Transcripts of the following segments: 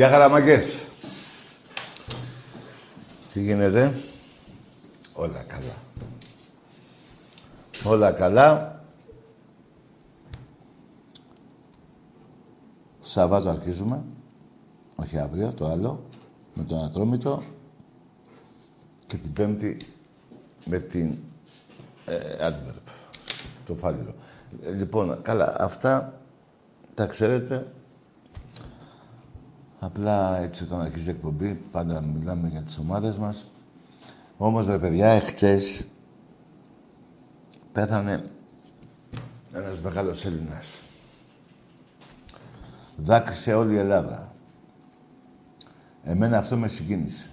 Γεια χαραμαγκές. Τι γίνεται; Όλα καλά. Όλα καλά. Σαββάτο αρχίζουμε. Όχι αύριο, το άλλο. Με τον Ατρόμητο. Και την Πέμπτη με την ε, Adverb. Το φάλιρο. Ε, λοιπόν, καλά. Αυτά τα ξέρετε. Απλά έτσι όταν αρχίζει η εκπομπή, πάντα μιλάμε για τις ομάδες μας. Όμως, ρε παιδιά, εχθές πέθανε ένας μεγάλος Έλληνας. Δάκρυσε όλη η Ελλάδα. Εμένα αυτό με συγκίνησε.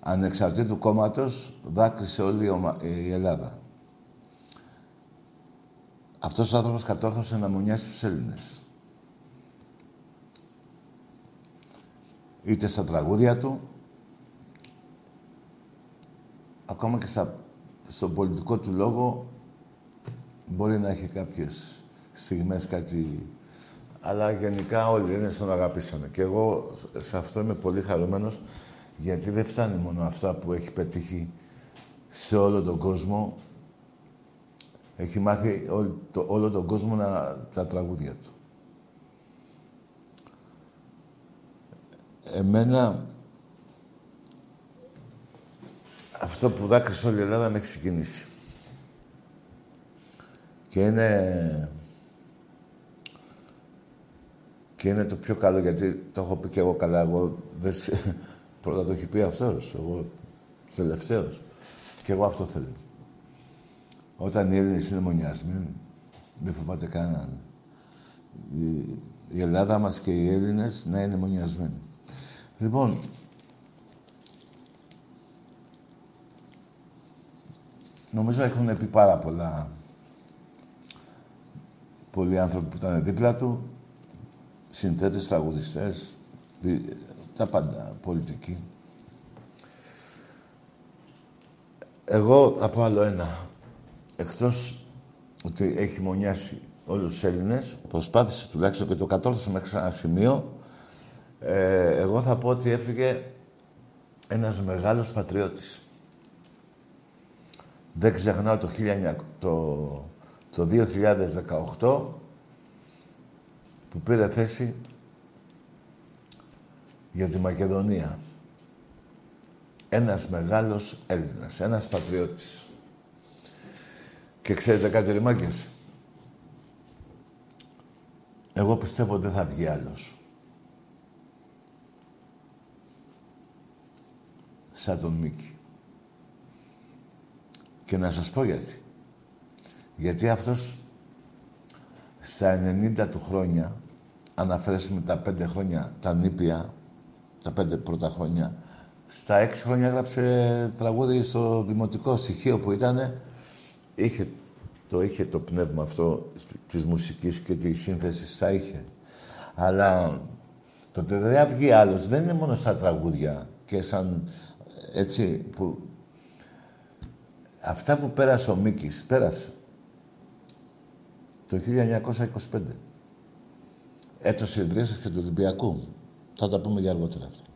Ανεξαρτήτου κόμματος, δάκρυσε όλη η, ομα... η Ελλάδα. Αυτός ο άνθρωπος κατόρθωσε να μονιάσει τους Έλληνες. Είτε στα τραγούδια του, ακόμα και στα, στον πολιτικό του λόγο, μπορεί να έχει κάποιες στιγμές κάτι... Αλλά γενικά όλοι είναι τον αγαπήσανε. Και εγώ σε αυτό είμαι πολύ χαρούμενος, γιατί δεν φτάνει μόνο αυτά που έχει πετύχει σε όλο τον κόσμο. Έχει μάθει όλο, το, όλο τον κόσμο να, τα τραγούδια του. Εμένα αυτό που δάκρυσε όλη η Ελλάδα με έχει συγκινήσει. Και είναι... Και είναι το πιο καλό, γιατί το έχω πει και εγώ καλά. Εγώ δεν... Πρώτα το έχει πει αυτός, εγώ τελευταίος. Και εγώ αυτό θέλω. Όταν οι Έλληνες είναι μονιασμένοι, δεν φοβάται κανέναν. Η, η Ελλάδα μας και οι Έλληνες να είναι μονιασμένοι. Λοιπόν, νομίζω έχουν πει πάρα πολλά πολλοί άνθρωποι που ήταν δίπλα του, συνθέτες, τραγουδιστές, τα πάντα, πολιτικοί. Εγώ θα πω άλλο ένα. Εκτός ότι έχει μονιάσει όλους τους Έλληνες, προσπάθησε τουλάχιστον και το κατόρθωσε μέχρι σε ένα σημείο, ε, εγώ θα πω ότι έφυγε ένας μεγάλος πατριώτης. Δεν ξεχνάω το, 1900, το, το 2018 που πήρε θέση για τη Μακεδονία. Ένας μεγάλος Έλληνας, ένας πατριώτης. Και ξέρετε κάτι ρημάκες; Εγώ πιστεύω ότι δεν θα βγει άλλος. Σαν τον Μίκη. Και να σας πω γιατί. Γιατί αυτός στα 90 του χρόνια, αν αφαιρέσουμε τα πέντε χρόνια, τα νήπια, τα πέντε πρώτα χρόνια, στα έξι χρόνια έγραψε τραγούδι στο δημοτικό στοιχείο που ήταν, είχε, το είχε το πνεύμα αυτό της μουσικής και της σύνθεσης, θα είχε. Αλλά το ότι δεν βγει άλλος δεν είναι μόνο στα τραγούδια και σαν έτσι, που... Αυτά που πέρασε ο Μίκης, πέρασε. Το 1925. Έτος ιδρύσεως και του Ολυμπιακού. Θα τα πούμε για αργότερα αυτό.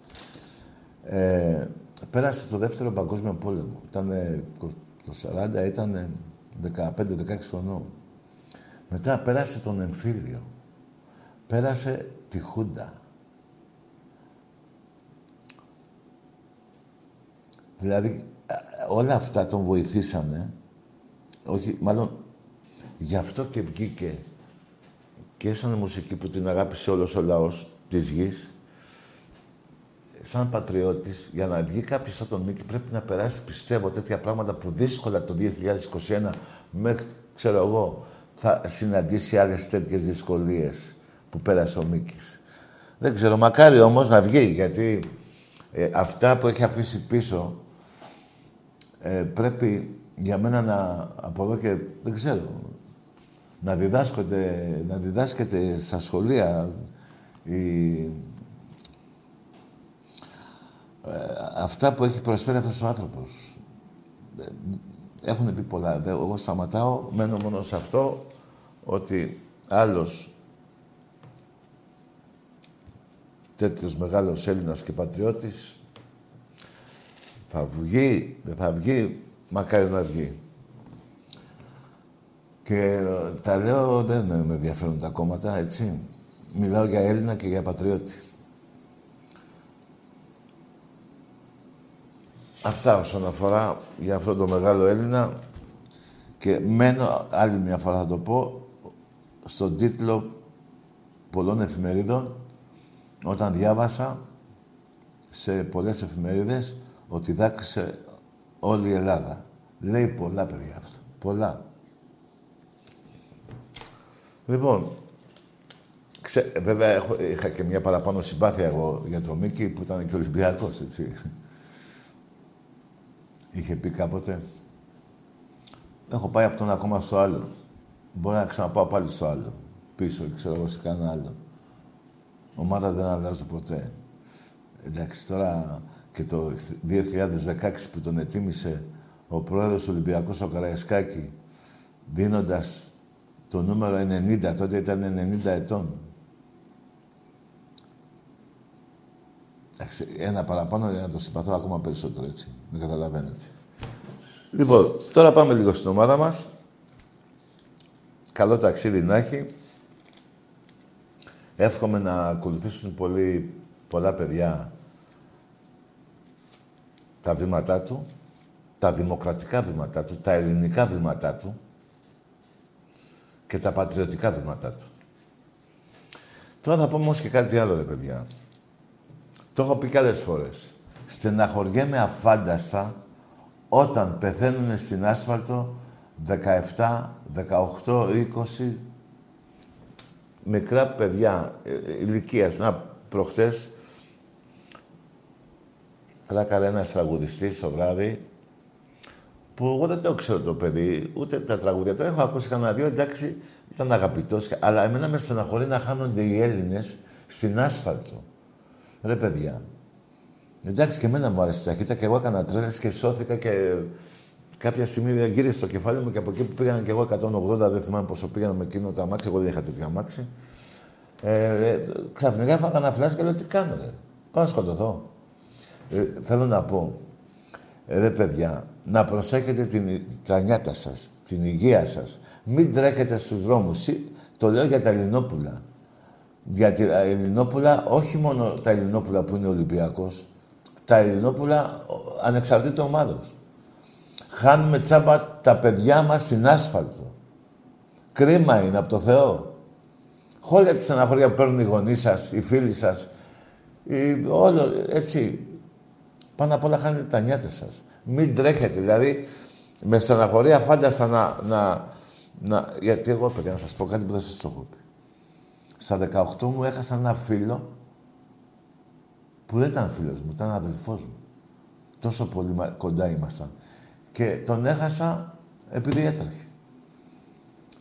Ε, πέρασε το δεύτερο παγκόσμιο πόλεμο. Ήταν το 40, ήταν 15-16 χρονών. Μετά πέρασε τον εμφύλιο. Πέρασε τη Χούντα. Δηλαδή, όλα αυτά τον βοηθήσανε. Όχι, μάλλον γι' αυτό και βγήκε και σαν μουσική που την αγάπησε όλος ο λαός της γης, σαν πατριώτης, για να βγει κάποιος σαν τον Μίκη πρέπει να περάσει, πιστεύω, τέτοια πράγματα που δύσκολα το 2021 μέχρι, ξέρω εγώ, θα συναντήσει άλλες τέτοιες δυσκολίες που πέρασε ο Μίκης. Δεν ξέρω, μακάρι όμως να βγει, γιατί ε, αυτά που έχει αφήσει πίσω ε, πρέπει για μένα να από εδώ και δεν ξέρω να διδάσκονται, να διδάσκεται στα σχολεία η, ε, αυτά που έχει προσφέρει αυτός ο άνθρωπος. Ε, έχουν πει πολλά. Εγώ σταματάω, μένω μόνο σε αυτό ότι άλλος τέτοιος μεγάλος Έλληνας και πατριώτης θα βγει, δεν θα βγει, μακάρι να βγει. Και ε, τα λέω, δεν με ενδιαφέρουν τα κόμματα, έτσι. Μιλάω για Έλληνα και για πατριώτη. Αυτά όσον αφορά για αυτό το μεγάλο Έλληνα και μένω, άλλη μια φορά θα το πω, στον τίτλο πολλών εφημερίδων όταν διάβασα σε πολλές εφημερίδες ότι δάκρυσε όλη η Ελλάδα. Λέει πολλά παιδιά αυτό. Πολλά. Λοιπόν, ξε, βέβαια έχω, είχα και μια παραπάνω συμπάθεια εγώ για τον Μίκη που ήταν και Ολυμπιακός, έτσι. Είχε πει κάποτε. Έχω πάει από τον ακόμα στο άλλο. Μπορεί να ξαναπάω πάλι στο άλλο. Πίσω, ξέρω εγώ, σε κανένα άλλο. Ομάδα δεν αλλάζω ποτέ. Εντάξει, τώρα και το 2016 που τον ετοίμησε ο πρόεδρος του Ολυμπιακού ο Καραϊσκάκη δίνοντας το νούμερο 90, τότε ήταν 90 ετών. Εντάξει, ένα παραπάνω για να το συμπαθώ ακόμα περισσότερο, έτσι. Δεν καταλαβαίνετε. Λοιπόν, τώρα πάμε λίγο στην ομάδα μας. Καλό ταξίδι να έχει. Εύχομαι να ακολουθήσουν πολύ, πολλά παιδιά τα βήματά του, τα δημοκρατικά βήματά του, τα ελληνικά βήματά του και τα πατριωτικά βήματά του. Τώρα θα πω όμως και κάτι άλλο, ρε παιδιά. Το έχω πει και άλλες φορές. Στεναχωριέμαι αφάνταστα όταν πεθαίνουν στην άσφαλτο 17, 18, 20 μικρά παιδιά ε, ε, ηλικίας. Να, προχτές Φλάκαρε ένας τραγουδιστής το βράδυ που εγώ δεν το ξέρω το παιδί, ούτε τα τραγούδια. Το έχω ακούσει κανένα δύο, εντάξει, ήταν αγαπητός, αλλά εμένα με στεναχωρεί να χάνονται οι Έλληνες στην άσφαλτο. Ρε παιδιά. Εντάξει, και εμένα μου άρεσε η ταχύτητα και εγώ έκανα τρέλες και σώθηκα και κάποια στιγμή γύρισε στο κεφάλι μου και από εκεί που πήγαν και εγώ 180, δεν θυμάμαι πόσο πήγαν με εκείνο το αμάξι, εγώ δεν είχα τέτοια αμάξι. Ε, ε, ξαφνικά έφαγα ένα φλάσ και λέω τι κάνω, ρε. Πάω να σκοτωθώ. Ε, θέλω να πω, ε, ρε παιδιά, να προσέχετε την, τα νιάτα σας, την υγεία σας. Μην τρέχετε στους δρόμους. Το λέω για τα Ελληνόπουλα. Για τα Ελληνόπουλα, όχι μόνο τα Ελληνόπουλα που είναι Ολυμπιακός, τα Ελληνόπουλα ανεξαρτήτως ομάδος. Χάνουμε τσάμπα τα παιδιά μας στην άσφαλτο. Κρίμα είναι από το Θεό. Χώρια της στεναχωρία που παίρνουν οι γονείς σας, οι φίλοι σας, οι, όλο, έτσι, πάνω απ' όλα χάνετε τα νιάτα σας. Μην τρέχετε. Δηλαδή, με στεναχωρία φάντασα να, να, να... Γιατί εγώ, παιδιά, να σας πω κάτι που δεν σας το έχω πει. Στα 18 μου έχασα ένα φίλο που δεν ήταν φίλος μου, ήταν αδελφός μου. Τόσο πολύ κοντά ήμασταν. Και τον έχασα επειδή έτρεχε.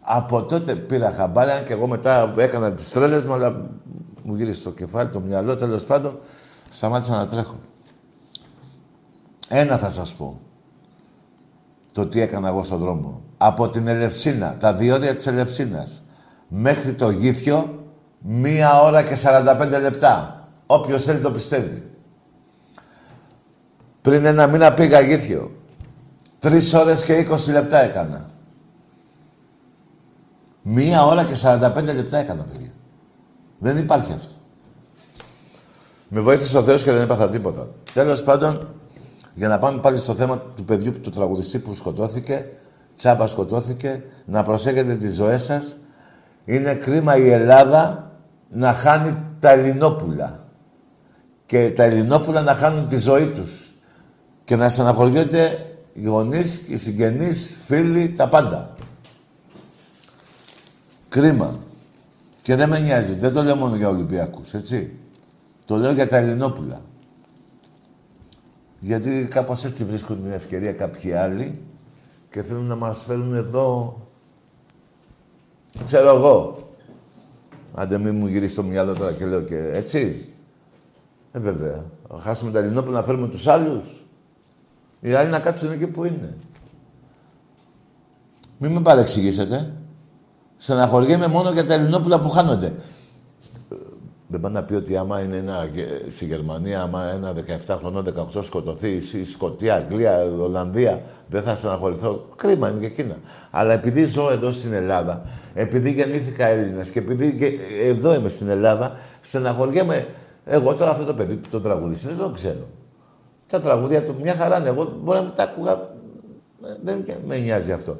Από τότε πήρα χαμπάρια και εγώ μετά έκανα τις τρέλες μου, αλλά μου γύρισε το κεφάλι, το μυαλό, τέλος πάντων, σταμάτησα να τρέχω. Ένα θα σας πω. Το τι έκανα εγώ στον δρόμο. Από την Ελευσίνα, τα διόδια της Ελευσίνας, μέχρι το Γύφιο, μία ώρα και 45 λεπτά. Όποιος θέλει το πιστεύει. Πριν ένα μήνα πήγα Γύφιο. Τρεις ώρες και 20 λεπτά έκανα. Μία ώρα και 45 λεπτά έκανα, παιδιά. Δεν υπάρχει αυτό. Με βοήθησε ο Θεός και δεν έπαθα τίποτα. Τέλος πάντων, για να πάμε πάλι στο θέμα του παιδιού, του τραγουδιστή που σκοτώθηκε, τσάμπα σκοτώθηκε, να προσέχετε τις ζωές σας. Είναι κρίμα η Ελλάδα να χάνει τα Ελληνόπουλα. Και τα Ελληνόπουλα να χάνουν τη ζωή τους. Και να στεναχωριούνται οι γονείς, οι συγγενείς, φίλοι, τα πάντα. Κρίμα. Και δεν με νοιάζει. Δεν το λέω μόνο για Ολυμπιακούς, έτσι. Το λέω για τα Ελληνόπουλα. Γιατί κάπως έτσι βρίσκουν την ευκαιρία κάποιοι άλλοι και θέλουν να μας φέρουν εδώ... Ξέρω εγώ. Άντε μην μου γυρίσεις το μυαλό τώρα και λέω και έτσι. Ε, βέβαια. Θα χάσουμε τα Ελληνόπουλα να φέρουμε τους άλλους. Οι άλλοι να κάτσουν εκεί που είναι. Μην με παρεξηγήσετε. Στεναχωριέμαι μόνο για τα Ελληνόπουλα που χάνονται. Δεν πάει να πει ότι άμα είναι ένα, στη Γερμανία, άμα ένα 17 χρονών, 18 σκοτωθεί, η Σκοτία, Αγγλία, Ολλανδία, δεν θα στεναχωρηθώ. Κρίμα είναι και εκείνα. Αλλά επειδή ζω εδώ στην Ελλάδα, επειδή γεννήθηκα Έλληνας και επειδή εδώ είμαι στην Ελλάδα, στεναχωριέμαι. Εγώ τώρα αυτό το παιδί που το τραγουδίσει δεν το ξέρω. Τα τραγούδια του μια χαρά είναι. Εγώ μπορεί να μην τα άκουγα. Ε, δεν με νοιάζει αυτό.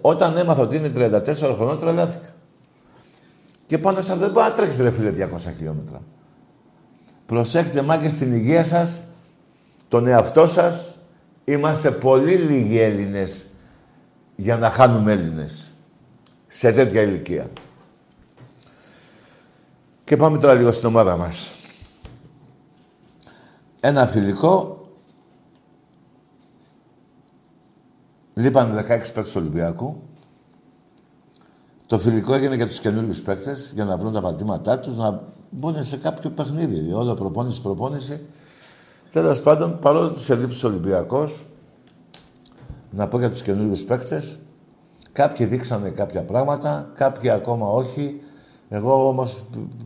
Όταν έμαθα ότι είναι 34 χρονών, τρελάθηκα. Και πάνω σε αυτό δεν μπορεί να τρέξεις ρε φίλε 200 χιλιόμετρα. Προσέχετε μάγκες στην υγεία σας, τον εαυτό σας. Είμαστε πολύ λίγοι Έλληνες για να χάνουμε Έλληνες σε τέτοια ηλικία. Και πάμε τώρα λίγο στην ομάδα μας. Ένα φιλικό. Λείπανε 16 παίκτες του Ολυμπιακού. Το φιλικό έγινε για τους καινούριους παίκτες, για να βρουν τα πατήματά τους, να μπουν σε κάποιο παιχνίδι. Όλο προπόνηση, προπόνηση. Τέλος πάντων, παρόλο τους ελλείψεις Ολυμπιακός, να πω για τους καινούριους παίκτες, κάποιοι δείξανε κάποια πράγματα, κάποιοι ακόμα όχι. Εγώ όμως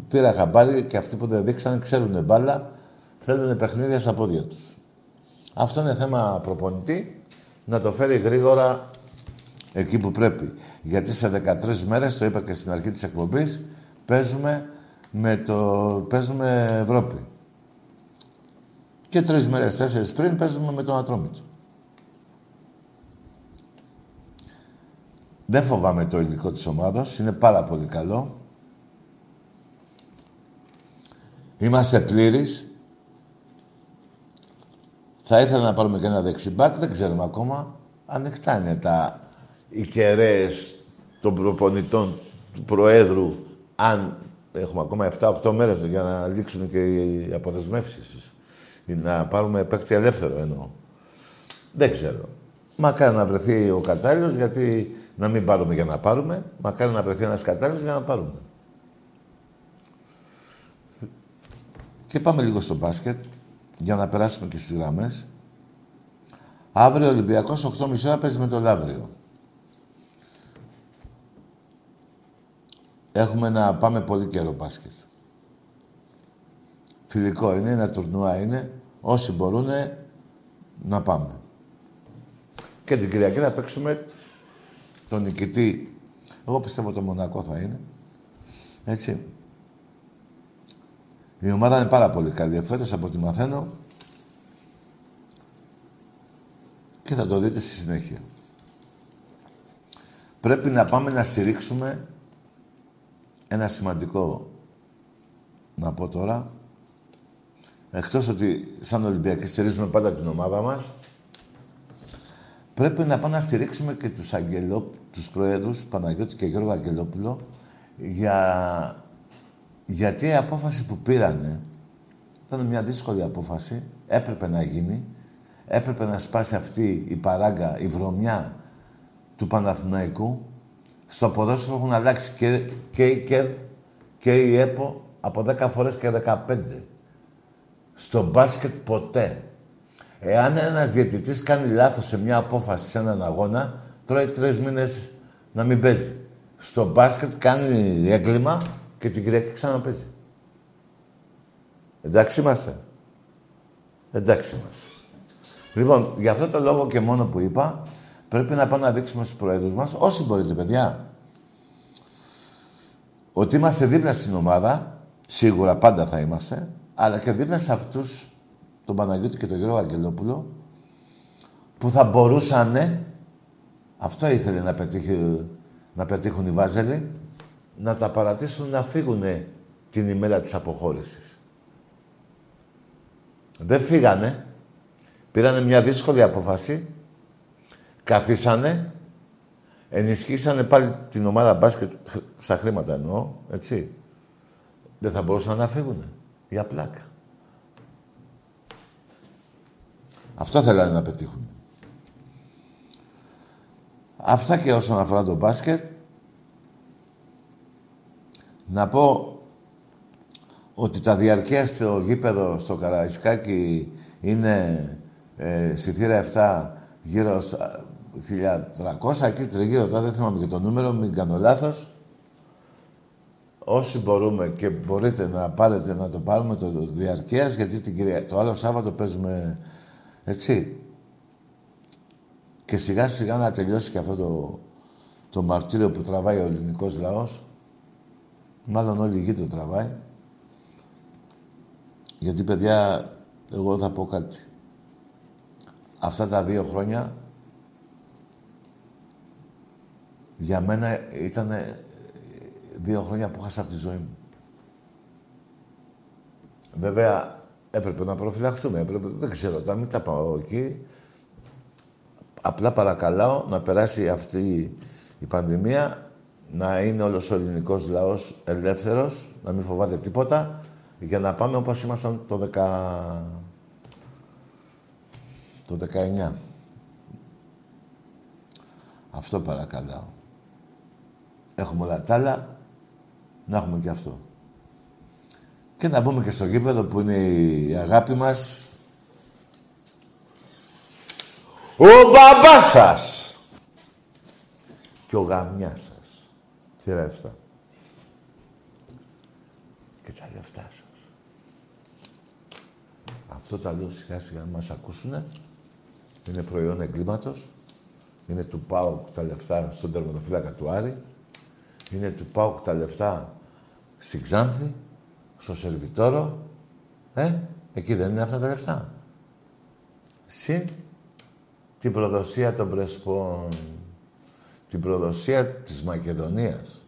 πήρα χαμπάρι και αυτοί που δεν δείξανε ξέρουν μπάλα, θέλουν παιχνίδια στα πόδια τους. Αυτό είναι θέμα προπονητή, να το φέρει γρήγορα εκεί που πρέπει. Γιατί σε 13 μέρες, το είπα και στην αρχή της εκπομπής, παίζουμε, με το, παίζουμε Ευρώπη. Και τρεις μέρες, τέσσερις πριν, παίζουμε με τον Ατρόμητο. Δεν φοβάμαι το υλικό της ομάδας, είναι πάρα πολύ καλό. Είμαστε πλήρεις. Θα ήθελα να πάρουμε και ένα δεξιμπάκ, δεν ξέρουμε ακόμα. Ανοιχτά είναι τα οι κεραίες των προπονητών του Προέδρου, αν έχουμε ακόμα 7-8 μέρες για να λήξουν και οι αποδεσμεύσεις. Ή να πάρουμε παίκτη ελεύθερο εννοώ. Δεν ξέρω. Μακάρι να βρεθεί ο κατάλληλος, γιατί να μην πάρουμε για να πάρουμε. Μακάρι να βρεθεί ένας κατάλληλος για να πάρουμε. Και πάμε λίγο στο μπάσκετ, για να περάσουμε και στις γραμμές. Αύριο ο Ολυμπιακός 8.30 ώρα παίζει με το Λαύριο. Έχουμε να πάμε πολύ καιρό μπάσκετ. Φιλικό είναι, ένα τουρνουά είναι. Όσοι μπορούν να πάμε. Και την Κυριακή θα παίξουμε τον νικητή. Εγώ πιστεύω το Μονακό θα είναι. Έτσι. Η ομάδα είναι πάρα πολύ καλή εφέτος από ό,τι μαθαίνω. Και θα το δείτε στη συνέχεια. Πρέπει να πάμε να στηρίξουμε ένα σημαντικό να πω τώρα. Εκτός ότι σαν Ολυμπιακοί στηρίζουμε πάντα την ομάδα μας, πρέπει να πάμε να στηρίξουμε και τους, Αγγελό, τους Προέδρους, Παναγιώτη και Γιώργο Αγγελόπουλο, για... γιατί η απόφαση που πήρανε ήταν μια δύσκολη απόφαση, έπρεπε να γίνει, έπρεπε να σπάσει αυτή η παράγκα, η βρωμιά του Παναθηναϊκού, στο ποδόσφαιρο έχουν αλλάξει και, και η ΚΕΔ και η ΕΠΟ από 10 φορές και 15. Στο μπάσκετ ποτέ. Εάν ένας διαιτητής κάνει λάθος σε μια απόφαση σε έναν αγώνα, τρώει τρεις μήνες να μην παίζει. Στο μπάσκετ κάνει έγκλημα και την Κυριακή ξαναπέζει. Εντάξει είμαστε. Εντάξει είμαστε. Λοιπόν, για αυτό το λόγο και μόνο που είπα, Πρέπει να πάμε να δείξουμε στους προέδρους μας, όσοι μπορείτε, παιδιά, ότι είμαστε δίπλα στην ομάδα, σίγουρα πάντα θα είμαστε, αλλά και δίπλα σε αυτούς, τον Παναγιώτη και τον Γιώργο Αγγελόπουλο, που θα μπορούσαν, αυτό ήθελε να, πετύχει, να πετύχουν οι Βάζελοι, να τα παρατήσουν να φύγουν την ημέρα της αποχώρησης. Δεν φύγανε. Πήρανε μια δύσκολη απόφαση καθίσανε, ενισχύσανε πάλι την ομάδα μπάσκετ στα χρήματα εννοώ, έτσι. Δεν θα μπορούσαν να φύγουν για πλάκα. Αυτό θέλανε να πετύχουν. Αυτά και όσον αφορά το μπάσκετ. Να πω ότι τα διαρκεία στο γήπεδο στο Καραϊσκάκι είναι ε, στη θύρα 7 γύρω 1300 εκεί τριγύρω τώρα, δεν θυμάμαι και το νούμερο, μην κάνω λάθος. όσοι μπορούμε και μπορείτε να πάρετε να το πάρουμε το διαρκείας, γιατί την κυρία, το άλλο Σάββατο παίζουμε έτσι. Και σιγά σιγά να τελειώσει και αυτό το, το μαρτύριο που τραβάει ο ελληνικός λαός. Μάλλον όλη η γη το τραβάει. Γιατί, παιδιά, εγώ θα πω κάτι. Αυτά τα δύο χρόνια για μένα ήταν δύο χρόνια που χάσα από τη ζωή μου. Βέβαια, έπρεπε να προφυλαχτούμε. Έπρεπε, δεν ξέρω, τα μην τα πάω εκεί. Απλά παρακαλάω να περάσει αυτή η πανδημία, να είναι όλος ο ελληνικός λαός ελεύθερος, να μην φοβάται τίποτα, για να πάμε όπως ήμασταν το 10... το 19. Αυτό παρακαλάω. Έχουμε όλα τα άλλα, να έχουμε και αυτό. Και να μπούμε και στο γήπεδο που είναι η αγάπη μας. Ο μπαμπάς σας! Και ο γαμιάς σας. Τι ρεύτα. Και τα λεφτά σας. Αυτό τα λέω σιγά σιγά να μας ακούσουνε. Είναι προϊόν εγκλήματος. Είναι του ΠΑΟΚ τα λεφτά στον τερματοφύλακα του Άρη. Είναι του ΠΑΟΚ τα λεφτά στην Ξάνθη, στο Σερβιτόρο. Ε, εκεί δεν είναι αυτά τα λεφτά. Συν την προδοσία των Πρεσπών. Την προδοσία της Μακεδονίας.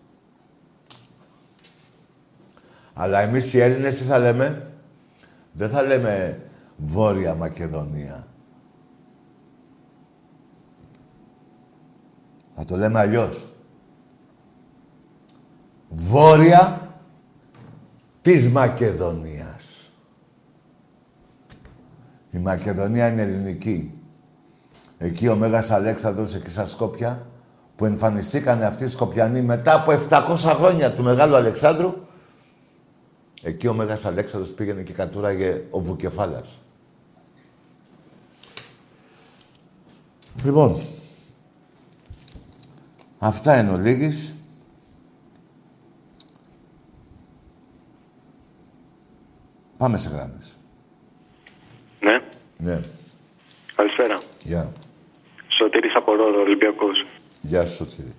Αλλά εμείς οι Έλληνες τι θα λέμε; Δεν θα λέμε Βόρεια Μακεδονία. Θα το λέμε αλλιώς. Βόρεια της Μακεδονίας. Η Μακεδονία είναι ελληνική. Εκεί ο Μέγας Αλέξανδρος, εκεί στα Σκόπια, που εμφανιστήκανε αυτοί οι Σκοπιανοί μετά από 700 χρόνια του Μεγάλου Αλεξάνδρου, εκεί ο Μέγας Αλέξανδρος πήγαινε και κατούραγε ο Βουκεφάλας. Λοιπόν, αυτά είναι ο Πάμε σε γράμμες. Ναι. Ναι. Καλησπέρα. Γεια. Σωτήρης από Ρόδο, Ολυμπιακός. Γεια σου, Σωτήρη.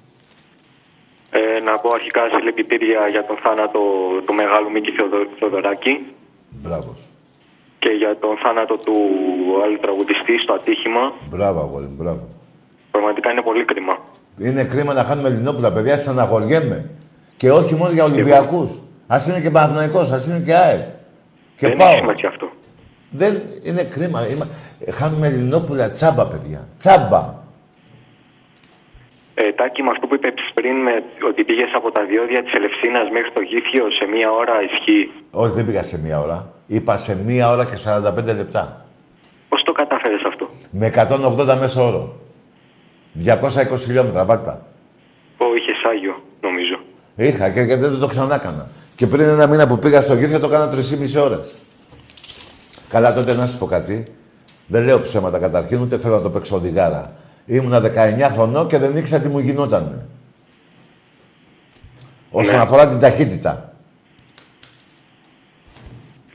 Ε, να πω αρχικά συλληπιτήρια για τον θάνατο του μεγάλου Μίκη Θεοδο- Θεοδωράκη Μπράβος σου. και για τον θάνατο του άλλου τραγουδιστή στο ατύχημα. Μπράβο, αγόρι μου, μπράβο. Πραγματικά είναι πολύ κρίμα. Είναι κρίμα να χάνουμε Ελληνόπουλα, παιδιά, στεναχωριέμαι. Και όχι μόνο για Ολυμπιακούς. Ας είναι και Παναθηναϊκός, ας είναι και ΑΕΚ. Και Δεν πάω. έχει σημασία αυτό. Δεν είναι κρίμα. Είμα... Χάνουμε Ελληνόπουλα τσάμπα, παιδιά. Τσάμπα. Ε, Τάκη, με αυτό που είπε πριν, με, ότι πήγες από τα διόδια της Ελευσίνας μέχρι το Γήθιο σε μία ώρα, ισχύει. Όχι, δεν πήγα σε μία ώρα. Είπα σε μία ώρα και 45 λεπτά. Πώς το κατάφερε αυτό, Με 180 μέσο όρο. 220 χιλιόμετρα, βάρτα. Ω, είχες Άγιο, νομίζω. Είχα και, και δεν το ξανά έκανα. Και πριν ένα μήνα που πήγα στο Γήθιο το έκανα 3,5 ώρες. Καλά, τότε να σας πω κάτι. Δεν λέω ψέματα καταρχήν, ούτε θέλω να το παίξω οδηγάρα. Ήμουνα 19 χρονών και δεν ήξερα τι μου γινότανε. Όσον Ναι. αφορά την ταχύτητα.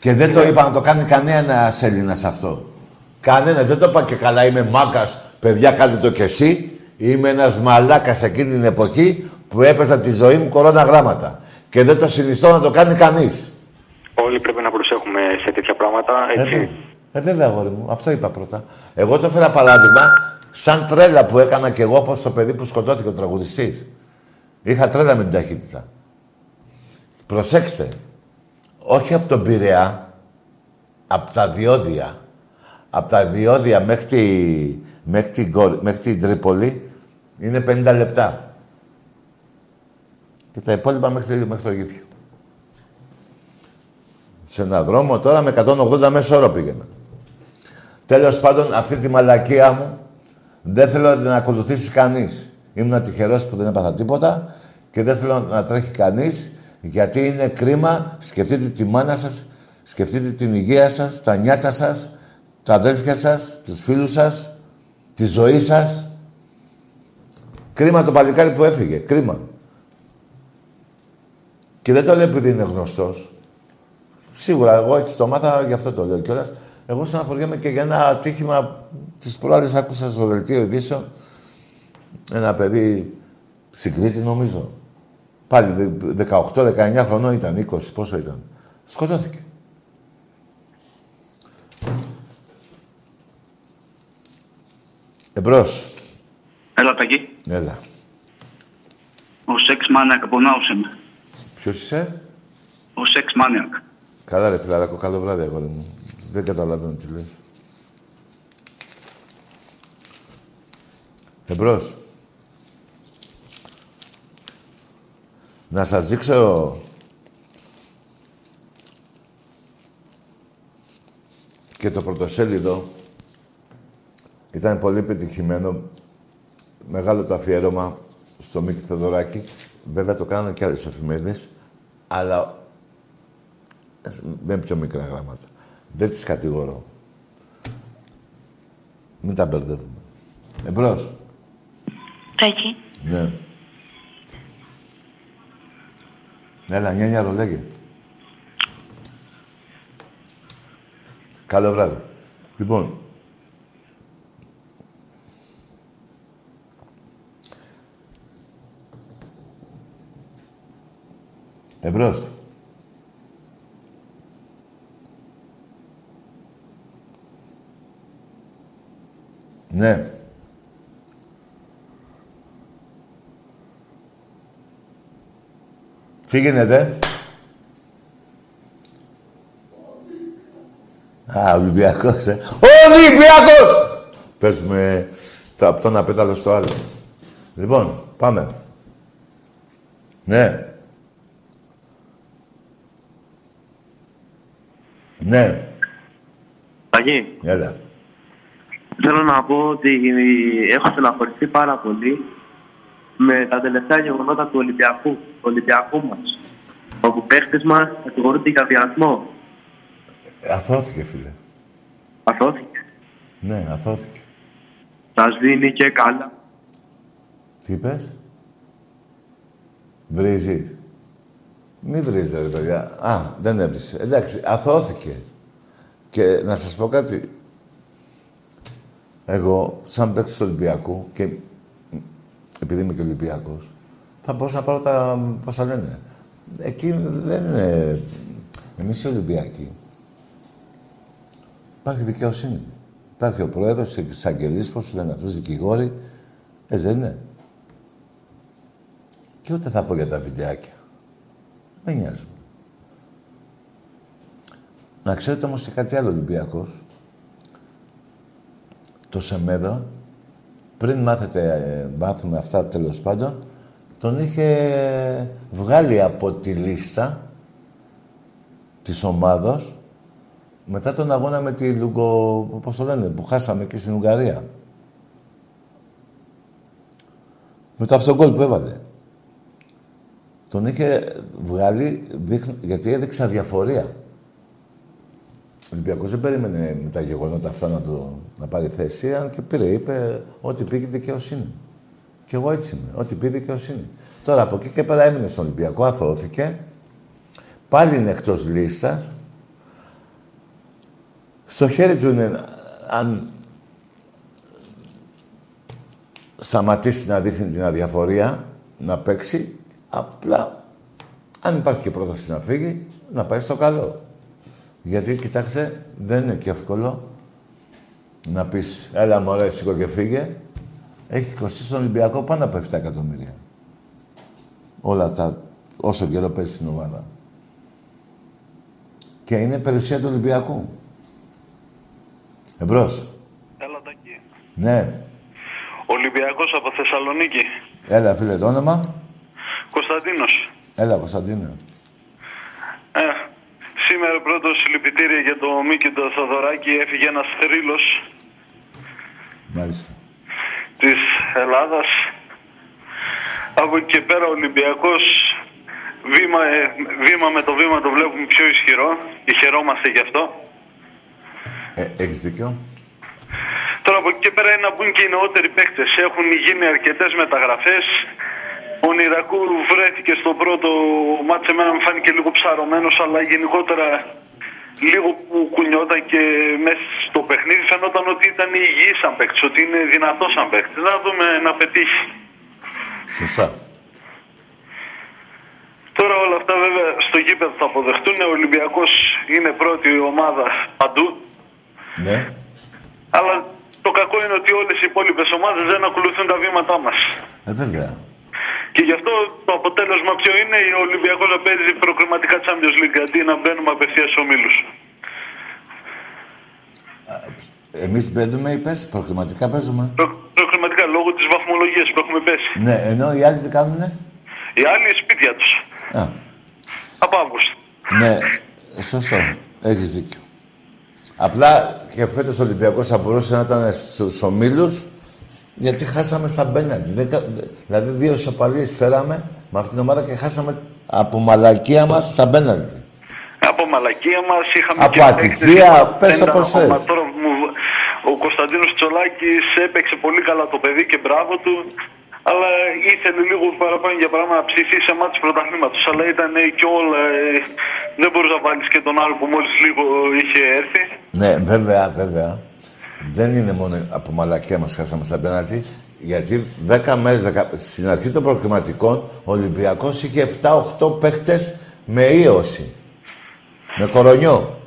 Και δεν το είπα να το κάνει κανένας Έλληνας αυτό. Κανένας, δεν το είπα και καλά. Είμαι μάκας, παιδιά, κάντε το κι εσύ. Είμαι ένας μαλάκας εκείνη την εποχή που έπαιζα τη ζωή μου κορώνα γράμματα. Και δεν το συνιστώ να το κάνει κανείς. Όλοι πρέπει να προσέχουμε σε τέτοια πράγματα, Ε, έτσι. βέ- ε, βέβαια, αγόρι μου. Αυτό είπα πρώτα. Εγώ το έφερα παράδειγμα σαν τρέλα που έκανα κι εγώ όπω το παιδί που σκοτώθηκε ο τραγουδιστής. Είχα τρέλα με την ταχύτητα. Προσέξτε. Όχι από τον Πειραιά, από τα διόδια. Από τα διόδια μέχρι, τη, μέχρι, την, Κόρ- μέχρι την Τρίπολη είναι 50 λεπτά. Και τα υπόλοιπα μέχρι, μέχρι το Γήθιο. Σε έναν δρόμο τώρα με 180 μέσα ώρα πήγαινα. Τέλος πάντων, αυτή τη μαλακία μου δεν θέλω να την ακολουθήσει κανείς. Ήμουν τυχερός που δεν έπαθα τίποτα και δεν θέλω να τρέχει κανείς γιατί είναι κρίμα. Σκεφτείτε τη μάνα σας, σκεφτείτε την υγεία σας, τα νιάτα σας, τα αδέλφια σας, τους φίλους σας, τη ζωή σας. Κρίμα το παλικάρι που έφυγε. Κρίμα. Και δεν το λέω επειδή είναι γνωστός. Σίγουρα, εγώ έτσι το μάθα, γι' αυτό το λέω κιόλας. Εγώ στεναχωριέμαι και για ένα ατύχημα της προάλλη άκουσα στο δελτίο ειδήσεων. Ένα παιδί στην Κρήτη, νομίζω. Πάλι 18-19 χρονών ήταν, 20, πόσο ήταν. Σκοτώθηκε. Εμπρός. Έλα, Τακί. Έλα. Ο Σεξ Μάνιακ από Νάους είμαι. Ποιος είσαι; Ο Σεξ Μάνιακ. Καλά ρε φιλαράκο, καλό βράδυ αγόρι μου. Δεν καταλαβαίνω τι λες. Εμπρός. Να σας δείξω... Και το πρωτοσέλιδο ήταν πολύ επιτυχημένο. Μεγάλο το αφιέρωμα στο Μίκη Θεοδωράκη. Βέβαια το κάνανε και άλλες εφημερίδες. Αλλά με πιο μικρά γράμματα. Δεν τις κατηγορώ. Μην τα μπερδεύουμε. Εμπρός. Τάκη. Ναι. Έλα, νιάνια ρολέγε. Καλό βράδυ. Λοιπόν, Εμπρός. Ναι. Φύγαινε, δε. Α, Ολυμπιακός, ε. Ολυμπιακός! Πες με το, από το ένα πέταλο στο άλλο. Λοιπόν, πάμε. Ναι. Ναι. Τακί. Έλα. Θέλω να πω ότι έχω στεναχωρηθεί πάρα πολύ με τα τελευταία γεγονότα του Ολυμπιακού, του Ολυμπιακού μας. Όπου παίχτες μας κατηγορούνται για βιασμό. Αθώθηκε, φίλε. Αθώθηκε. Ναι, αθώθηκε. Σας δίνει και καλά. Τι είπες; Βρίζεις. Μη βρίζετε, ρε παιδιά. Α, δεν έβρισε. Εντάξει, αθώθηκε. Και να σας πω κάτι. Εγώ, σαν παίκτης του Ολυμπιακού και επειδή είμαι και Ολυμπιακός, θα μπορούσα να πάρω τα, πώς θα λένε. Εκεί δεν είναι... Εμείς οι Ολυμπιακοί. Υπάρχει δικαιοσύνη. Υπάρχει ο πρόεδρος, οι εισαγγελείς, πώς σου λένε αυτούς, δικηγόροι. Ε, δεν είναι. Και ούτε θα πω για τα βιντεάκια. Δεν νοιάζει. Να ξέρετε όμως και κάτι άλλο Ολυμπιακός. Το Σεμέδο, πριν μάθετε, ε, μάθουμε αυτά τέλος πάντων, τον είχε βγάλει από τη λίστα της ομάδος μετά τον αγώνα με τη Λουγκο... πώς το λένε, που χάσαμε εκεί στην Ουγγαρία. Με το αυτογκόλ που έβαλε. Τον είχε βγάλει γιατί έδειξε αδιαφορία. Ο Ολυμπιακός δεν περίμενε με τα γεγονότα αυτά να, το, να πάρει θέση, αν και πήρε, είπε ότι πήγε δικαιοσύνη. Και εγώ έτσι είμαι, ότι πήγε δικαιοσύνη. Τώρα από εκεί και πέρα έμεινε στον Ολυμπιακό, αθώθηκε. Πάλι είναι εκτός λίστας. Στο χέρι του είναι αν σταματήσει να δείχνει την αδιαφορία, να παίξει, απλά αν υπάρχει και πρόταση να φύγει, να πάει στο καλό. Γιατί, κοιτάξτε, δεν είναι και εύκολο να πεις «Έλα μωρέ, σήκω και φύγε». Έχει κοστίσει στον Ολυμπιακό πάνω από 7 εκατομμύρια. Όλα αυτά, όσο καιρό παίζει στην ομάδα. Και είναι περιουσία του Ολυμπιακού. Εμπρός. Έλα, Τακί. Ναι. Ολυμπιακός από Θεσσαλονίκη. Έλα, φίλε, το όνομα. Κωνσταντίνος. Έλα, Κωνσταντίνο. Ε, σήμερα πρώτος συλληπιτήρια για το Μίκη το Θοδωράκη έφυγε ένας θρύλος Μάλιστα. της Ελλάδας. Από εκεί και πέρα ο Ολυμπιακός βήμα, ε, βήμα με το βήμα το βλέπουμε πιο ισχυρό και χαιρόμαστε γι' αυτό. Ε, έχεις δίκιο. Τώρα από εκεί και πέρα είναι να μπουν και οι νεότεροι παίκτες. Έχουν γίνει αρκετές μεταγραφές Ονειρακού βρέθηκε στο πρώτο μάτς, εμένα μου φάνηκε λίγο ψαρωμένος, αλλά γενικότερα λίγο που κουνιόταν και μέσα στο παιχνίδι φαινόταν ότι ήταν υγιής σαν παίκτης, ότι είναι δυνατός σαν παίκτης. Να δούμε να πετύχει. Σωστά. Τώρα όλα αυτά βέβαια στο γήπεδο θα αποδεχτούν. Ο Ολυμπιακός είναι πρώτη ομάδα παντού. Ναι. Αλλά το κακό είναι ότι όλες οι υπόλοιπες ομάδες δεν ακολουθούν τα βήματά μας. Ε, βέβαια. Και γι' αυτό το αποτέλεσμα ποιο είναι ο Ολυμπιακός να παίζει προκριματικά Champions League αντί να μπαίνουμε απευθείας στους ομίλους. Εμείς μπαίνουμε ή πες, προκριματικά παίζουμε. Προ, προκριματικά λόγω της βαθμολογίας που έχουμε πέσει. Ναι, ενώ οι άλλοι τι κάνουνε; Οι άλλοι σπίτια τους. Α, Από Αύγουστο. ναι, σωστό. Έχεις δίκιο. Απλά και φέτος ο Ολυμπιακός θα μπορούσε να ήταν στους ομίλους γιατί χάσαμε στα μπέναντι. Δεκα- δε- Δηλαδή δύο ισοπαλίες φέραμε με αυτήν την ομάδα και χάσαμε από μαλακία μας στα μπέναντι. Από μαλακία μας είχαμε Από και ατυχία, παίκτες πες ένα όπως θες. ακόμα. Τώρα μου- Ο Κωνσταντίνος Τσολάκης έπαιξε πολύ καλά το παιδί και μπράβο του. Αλλά ήθελε λίγο παραπάνω για πράγμα να ψηθεί σε μάτς πρωταθλήματος. Αλλά ήταν ε, και όλα... ε, δεν μπορείς να βάλεις και τον άλλο που μόλις λίγο είχε έρθει. Ναι, βέβαια, βέβαια. Δεν είναι μόνο από μαλακία μας χάσαμε στα πέναλτι, γιατί 10 μέρες, 10... στην αρχή των προκριματικών, ο Ολυμπιακός είχε 7-8 παίχτες με ίωση. Με κορονιό.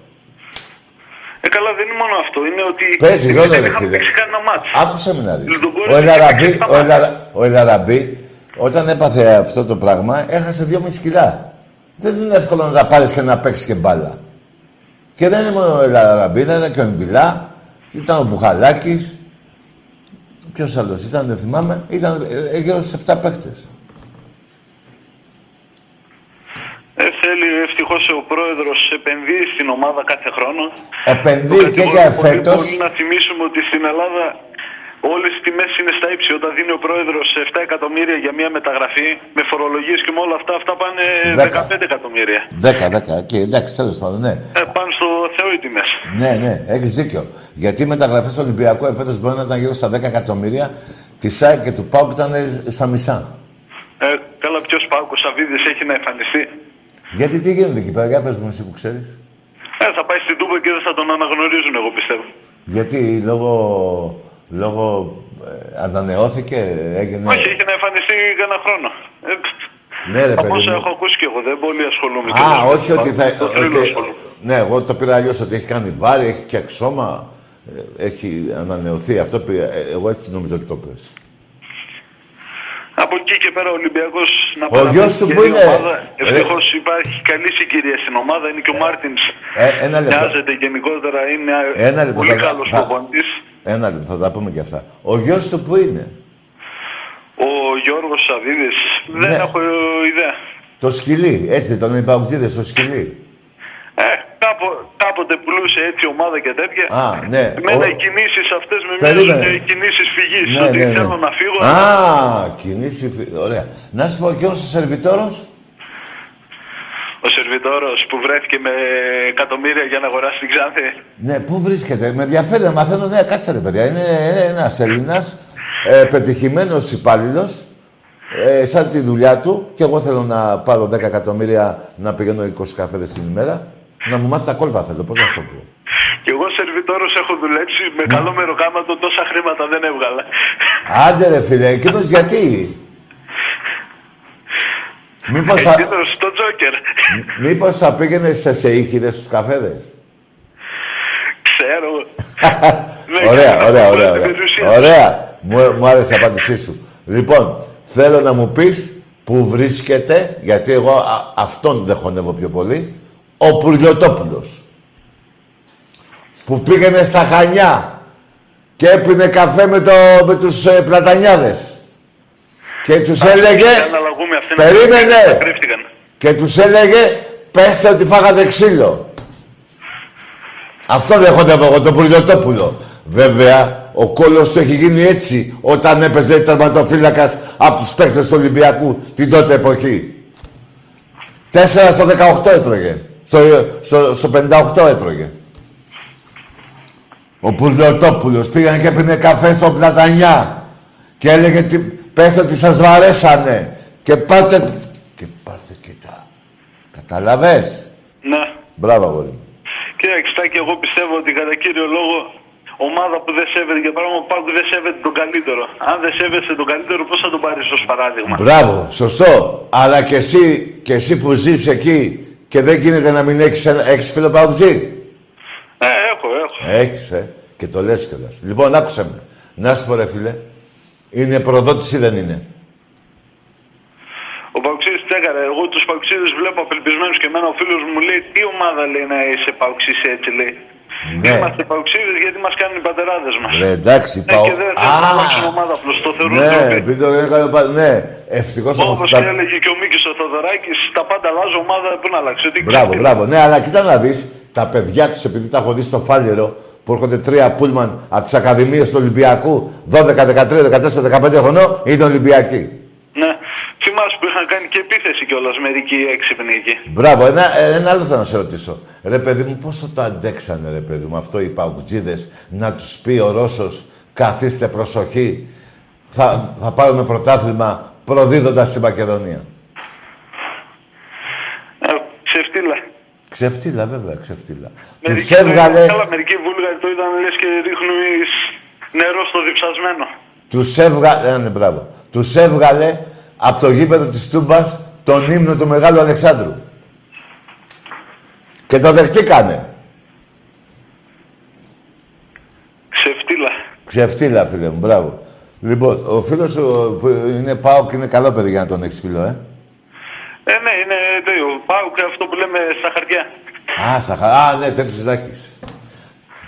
Ε, καλά, δεν είναι μόνο αυτό. Είναι ότι Παίζει εμείς ρόλο, δεν ρε είχαμε φίλε. παίξει κανένα μάτς. Άκουσε με να δεις. Λουδογκόρης Ο είχε Ελαραμπή, παίξει στα ο, μάτια. Ελαρα... ο Ελαραμπή, όταν έπαθε αυτό το πράγμα, έχασε 2,5 κιλά. Δεν είναι εύκολο να τα πάρεις και να παίξεις και μπάλα. Και δεν είναι μόνο ο Ελαραμπή, ήταν και ο Εμβιλά, ήταν ο Μπουχαλάκης. Ποιος άλλος ήταν, δεν θυμάμαι. Ήταν ε, γύρω στους 7 παίχτες. Ε, θέλει ευτυχώς ο πρόεδρος επενδύει στην ομάδα κάθε χρόνο. Επενδύει Το και κατηγορώ για πολύ, φέτος. πολύ να θυμίσουμε ότι στην Ελλάδα όλες οι τιμές είναι στα ύψη. Όταν δίνει ο πρόεδρος 7 εκατομμύρια για μια μεταγραφή με φορολογίες και με όλα αυτά, αυτά πάνε Δέκα. 15 εκατομμύρια. 10, 10. Και εντάξει, τέλος πάντων, ναι. Ε, πάνε στο Θεό οι τιμές. Ναι, ναι, έχεις δίκιο. Γιατί οι μεταγραφές του Ολυμπιακού εφέτος μπορεί να ήταν γύρω στα 10 εκατομμύρια. Τη ΣΑΕ και του ΠΑΟΚ ήταν στα μισά. Ε, καλά, ποιος Πάκος Σαββίδης έχει να εμφανιστεί; Γιατί τι γίνεται εκεί πέρα, για πες μου εσύ που ξέρεις. Ε, θα πάει στην Τούμπα και δεν θα τον αναγνωρίζουν, εγώ πιστεύω. Γιατί λόγω, λόγω ε, ανανεώθηκε, έγινε... Όχι, έχει να εμφανιστεί για ένα χρόνο. Ε, Ναι, ρε από παιδί όσα μου. έχω ακούσει και εγώ, δεν πολύ ασχολούμαι. Α, κιόλας με όχι το ότι θα... Το θρύλο ότι- ασχολούμαι. ναι, εγώ το πήρα αλλιώς ότι έχει κάνει βάρη, έχει και αξώμα, ε, έχει ανανεωθεί. Αυτό πήρα, ε, εγώ έτσι νομίζω ότι το πες. Από εκεί και πέρα ο Ολυμπιακός να Ο παραμείνει γιος του και που η είναι- ομάδα. Ρε- Ευτυχώς υπάρχει καλή συγκυρία στην ομάδα. Είναι και ο Μάρτινς. Ε, ένα λεπτό. Μοιάζεται γενικότερα. Είναι Ένα λεπτό. πολύ θα- καλός θα- προπονητή. Ένα λεπτό, θα τα πούμε και αυτά. Ο γιος του που είναι; Ο Γιώργος Σαββίδη. Δεν Ναι. έχω ιδέα. Το σκυλί, έτσι, τον υπαουτίδες, το σκυλί. Ε, κάπο, κάποτε πουλούσε έτσι ομάδα και τέτοια. Α, ναι. Εμένα Ο- οι κινήσεις αυτές με Περίμενε. μοιάζουν κινήσεις φυγής. Ναι, ότι ναι, ναι. θέλω να φύγω. Α, κινήσεις. φι- Ωραία. Να σου πω και ο σερβιτόρος; Ο Σερβιτόρο που βρέθηκε με εκατομμύρια για να αγοράσει την Ξάνθη. Ναι, πού βρίσκεται. Με ενδιαφέρει να μαθαίνω. Ναι, κάτσε ρε παιδιά. Είναι ένας Έλληνας ε, πετυχημένος υπάλληλος. Ε, σαν τη δουλειά του και εγώ θέλω να πάρω 10 εκατομμύρια να πηγαίνω 20 καφέδες την ημέρα. Να μου μάθει τα κόλπα θέλω. Πώς να σου το πω. Και εγώ Σερβιτόρος έχω δουλέψει με Ναι. καλό μεροκάματο, τόσα χρήματα δεν έβγαλα. Άντε ρε φίλε, εκείνος γιατί; Μήπως θα, Εκείνο στο Τζόκερ. μήπως θα πήγαινε σε σεΐχιδες στους καφέδες; Ξέρω. Ναι, ωραία, κάνω ωραία, αυτό ωραία. στην Ωραία. περιουσία. ωραία. Μου, μου άρεσε η απάντησή σου. Λοιπόν, θέλω να μου πεις που βρίσκεται, γιατί εγώ α- αυτόν δεν χωνεύω πιο πολύ, ο Πουρλιωτόπουλος. Που πήγαινε στα Χανιά και έπινε καφέ με, το, με τους ε, πλατανιάδες. Και τους έλεγε... Αναλαγούμε αυτήν Περίμενε! Τα κρύφτηκαν. Και τους έλεγε, πέστε ότι φάγατε ξύλο. Αυτό δεν χωνεύω εγώ, τον Πουρλιωτόπουλο. Βέβαια, ο κόλλος του έχει γίνει έτσι όταν έπαιζε τερματοφύλακας από τους παίκτες του Ολυμπιακού την τότε εποχή. 4 στο 18 έτρωγε. Στο, στο, στο 58 έτρωγε. Ο Πουρλιωτόπουλος πήγαν και έπαιρνε καφέ στο Πλατανιά και έλεγε τι, πες ότι σας βαρέσανε. Και πάρτε... Και πάρτε και τα... Καταλαβες; Ναι. Μπράβο, αγόρι μου. Κύριε Αξιτάκη, εγώ πιστεύω ότι κατά κύριο λόγο ομάδα που δεν σέβεται για παράδειγμα ο Πάουκ δεν σέβεται τον καλύτερο. Αν δεν σέβεσαι τον καλύτερο, πώς θα τον πάρεις ως παράδειγμα; Μπράβο, σωστό. Αλλά και εσύ, και εσύ που ζεις εκεί και δεν γίνεται να μην έχεις, ένα- έχεις φίλο παουτζή. Ε, έχω, έχω. Έχεις, ε. Και το λες κιόλας. Λοιπόν, άκουσε με. Να σου πω, ρε φίλε. Είναι προδότης ή δεν είναι; Ο Παουξίδης τι έκανε; Εγώ τους Παουξίδες βλέπω απελπισμένους και εμένα ο φίλος μου λέει τι ομάδα λέει να είσαι Παουξή έτσι λέει. Ναι. Είμαστε Παουξίδες γιατί μας κάνουν οι πατεράδες μας. Ρε, εντάξει, Ναι, πάω. και δεν θέλουν να αλλάξουν ομάδα απλώς. Το θεωρούν ναι, ντροπή. επειδή το έκανε πα- Ναι, ευτυχώς από Όπω αυτά. και έλεγε και ο Μίκης ο Θοδωράκης, τα πάντα αλλάζουν ομάδα που να αλλάξει. Ότι Μπράβο, ξέρει- μπράβο. Ναι, αλλά κοίτα να δεις, τα παιδιά τους, επειδή τα έχω δει στο Φάλιρο, που έρχονται τρία πούλμαν από τις Ακαδημίες του Ολυμπιακού, 12, 13, 14, 15 χρονών, είναι Ολυμπιακοί. Ναι. Θυμάσαι που είχαν κάνει και επίθεση κιόλας μερικοί έξυπνοι εκεί. Μπράβο, ένα, ε, ένα άλλο θέλω να σε ρωτήσω. Ρε παιδί μου, πόσο το αντέξανε, ρε παιδί μου, αυτό οι παουτζίδες, να τους πει ο Ρώσος, καθίστε προσοχή, θα, θα πάρουμε πρωτάθλημα προδίδοντας τη Μακεδονία. Ε, ξεφτύλα. Ξεφτύλα, βέβαια, ξεφτύλα. Μερικοί Τους το είδαν- έβγαλε, Καλά, μερικοί Βούλγαροι το είδαν λες και ρίχνουν νερό στο διψασμένο. τους έβγαλε, ε, ναι, μπράβο, τους έβγαλε από το γήπεδο της Τούμπας τον ύμνο του Μεγάλου Αλεξάνδρου. Και το δεχτήκανε. Ξεφτύλα. Ξεφτύλα, φίλε μου, μπράβο. Λοιπόν, ο φίλος σου που είναι πάω και είναι καλό παιδί για να τον έχεις φίλο, ε. Ε, ναι, είναι τέτοιο. Πάω και αυτό που λέμε στα χαρτιά. Α, στα χα... Α, ναι, τέτοιους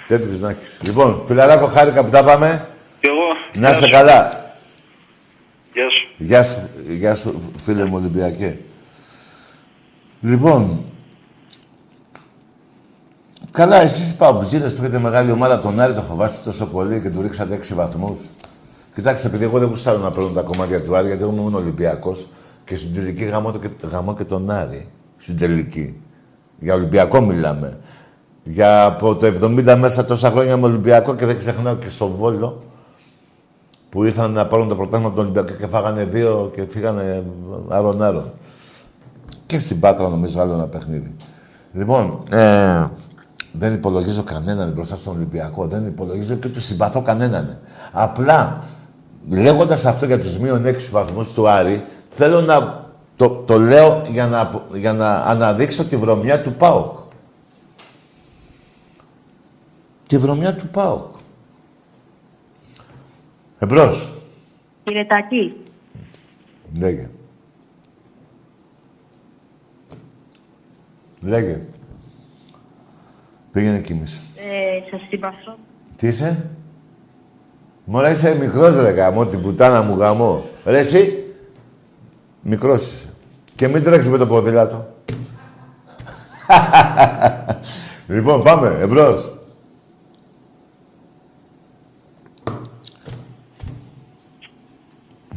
να έχεις. Τέτοιους να έχεις. Λοιπόν, φιλαράκο, χάρηκα που τα πάμε. Και εγώ. Να γεια είσαι σου. καλά. Γεια σου. Γεια σου, γεια σου, φίλε μου Ολυμπιακέ. Λοιπόν, καλά, εσείς οι παγκουζίδες που έχετε μεγάλη ομάδα, τον Άρη το φοβάστε τόσο πολύ και του ρίξατε 6 βαθμούς. Κοιτάξτε, επειδή εγώ δεν γουστάρω να παίρνω τα κομμάτια του Άρη, γιατί εγώ ήμουν Ολυμπιακός και στην τελική γαμώ, το και, γαμώ και τον Άρη. Στην τελική. Για Ολυμπιακό μιλάμε. Για από το 70 μέσα τόσα χρόνια με Ολυμπιακό και δεν ξεχνάω και στο Βόλο που ήρθαν να πάρουν το πρωτάθλημα από τον Ολυμπιακό και φάγανε δύο και φύγανε άρον-άρον. Και στην Πάτρα νομίζω άλλο ένα παιχνίδι. Λοιπόν, ε, δεν υπολογίζω κανέναν μπροστά στον Ολυμπιακό. Δεν υπολογίζω και του συμπαθώ κανέναν. Απλά, λέγοντας αυτό για τους μείον έξι βαθμούς του Άρη, θέλω να το, το λέω για να, για να αναδείξω τη βρωμιά του ΠΑΟΚ. Τη βρωμιά του ΠΑΟΚ. Εμπρός. Κύριε Τάκη, Λέγε. Λέγε. Πήγαινε κοιμήσου. ε, σας συμπαθώ. Τι είσαι; Μωρά είσαι μικρός ρε γαμό, την πουτάνα μου γαμό. Ρε εσύ, μικρός είσαι. Και μην τρέξεις με το ποδήλατο. λοιπόν, πάμε, εμπρός.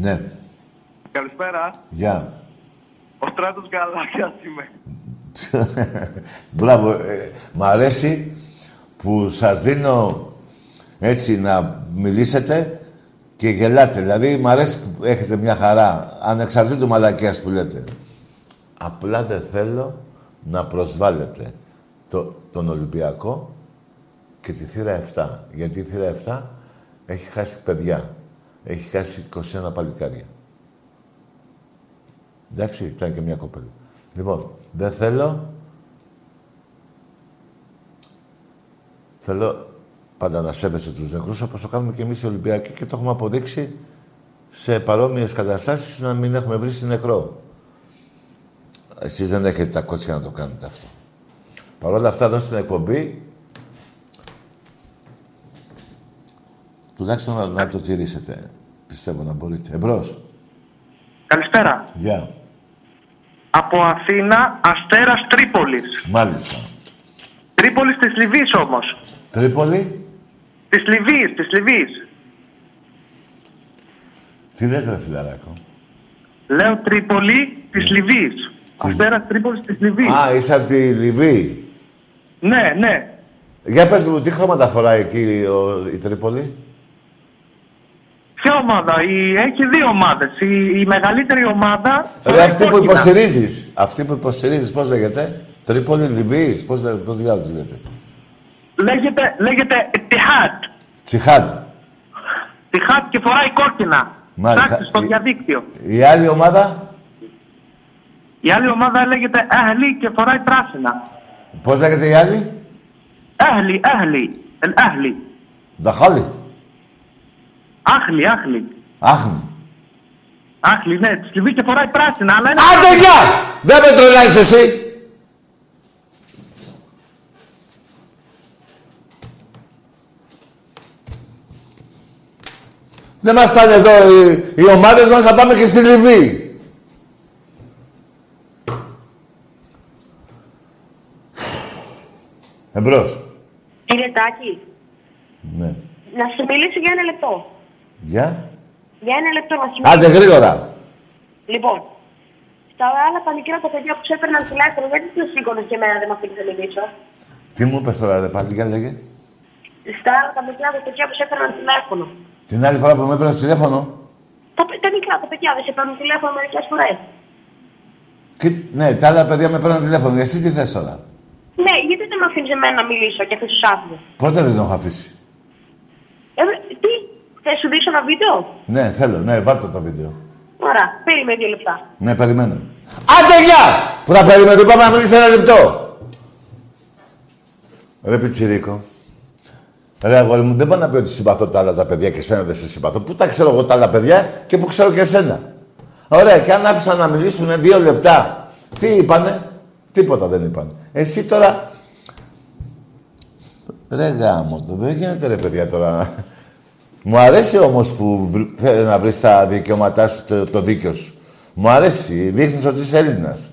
Ναι, Καλησπέρα. γεια. Ο Στράτος Γαλάκιας είμαι. Μπράβο. Ε, μ' αρέσει που σας δίνω έτσι να μιλήσετε και γελάτε. Δηλαδή, μ' αρέσει που έχετε μια χαρά, ανεξαρτήτου μαλακίας που λέτε. Απλά δεν θέλω να προσβάλλετε το, τον Ολυμπιακό και τη θύρα 7. Γιατί η θύρα 7 έχει χάσει παιδιά. Έχει χάσει 21 παλικάρια. Εντάξει, ήταν και μια κοπέλα. Λοιπόν, δεν θέλω... Θέλω πάντα να σέβεσαι τους νεκρούς, όπως το κάνουμε και εμείς οι Ολυμπιακοί και το έχουμε αποδείξει σε παρόμοιες καταστάσεις να μην έχουμε βρει νεκρό. Εσείς δεν έχετε τα κότσια να το κάνετε αυτό. Παρ' όλα αυτά, εδώ στην εκπομπή, τουλάχιστον να, να το τηρήσετε. Πιστεύω να μπορείτε. Εμπρός. Καλησπέρα. Γεια. Από Αθήνα, Αστέρας Τρίπολης. Μάλιστα. Τρίπολης της Λιβύης όμως. Τρίπολη; Της Λιβύης, της Λιβύης. Τι λες ρε φιλαράκο; Λέω Τρίπολη της Λιβύης. Αστέρας Τρίπολης της Λιβύης. Α, είσαι από τη Λιβύη. Ναι, ναι. Για πες μου, τι χρώματα φοράει εκεί ο, η Τρίπολη; Ποια ομάδα, η... έχει δύο ομάδες. Η... η μεγαλύτερη ομάδα. Ρε, αυτή που κόκκινα. υποστηρίζεις. Αυτή που υποστηρίζεις, πώς λέγεται; Τρίπολη Λιβύης, πώς λέγεται, πώς διάλογο λέγεται; Λέγεται, λέγεται Tihad. Τσιχάντ. Tihad και φοράει κόκκινα. Μάλιστα. Ψάξτε στο Η- διαδίκτυο. Η άλλη ομάδα, Η άλλη ομάδα λέγεται Ahli και φοράει πράσινα. πώς λέγεται η άλλη; Ahli, Ahli. El Ahli. Δαχάλη. Άχλι, Άχλι. Άχνη. Άχλι, ναι, τη Λιβύη και φοράει πράσινα, αλλά είναι. Άντε γεια! Δεν με τρολάζεις εσύ. Δεν μας φτάνει εδώ οι, οι ομάδες μας, θα πάμε και στη Λιβύη. Εμπρός. Κύριε Τάκη, Ναι. να σου μιλήσω για ένα λεπτό. Γεια. Για ένα λεπτό να σου μιλήσω. Άντε γρήγορα. Λοιπόν, στα άλλα τα μικρά τα παιδιά που σε έπαιρναν τουλάχιστον, γιατί τους σήκωνες και εμένα δεν με αφήνει να μιλήσω; Τι μου είπες τώρα ρε πάλι, για λέγε. Στα άλλα τα μικρά τα παιδιά που σε έπαιρναν τηλέφωνο. Την άλλη φορά που με έπαιρνες τηλέφωνο. Τα, παι- τα μικρά τα παιδιά δεν σε παίρνουν τηλέφωνο μερικές φορές. Και, ναι, τα άλλα παιδιά με παίρνουν τηλέφωνο. Εσύ τι θες τώρα; Ναι, γιατί δεν με αφήνεις εμένα να μιλήσω και αυτού τους άφηνε. Πότε δεν τον έχω αφήσει; Ε, τι, θα σου δείξω ένα βίντεο; Ναι, θέλω, ναι, βάλτε το βίντεο. Ωραία, περίμενε δύο λεπτά. Ναι, περιμένω. Άντε γεια! Που θα περιμένω, πάμε να μιλήσει ένα λεπτό. Ρε Πιτσιρίκο. Ρε αγόρι μου, δεν πάω να πει ότι συμπαθώ τα άλλα τα παιδιά και εσένα δεν σε συμπαθώ. Πού τα ξέρω εγώ τα άλλα παιδιά και πού ξέρω και εσένα. Ωραία, και αν άφησα να μιλήσουν δύο λεπτά, τι είπανε, τίποτα δεν είπαν. Εσύ τώρα. Ρε γάμο, το δεν γίνεται ρε παιδιά τώρα. Μου αρέσει όμως που βρ- θέλει να βρεις τα δικαιώματά σου, το, το δίκιο σου. Μου αρέσει, δείχνεις ότι είσαι Έλληνας.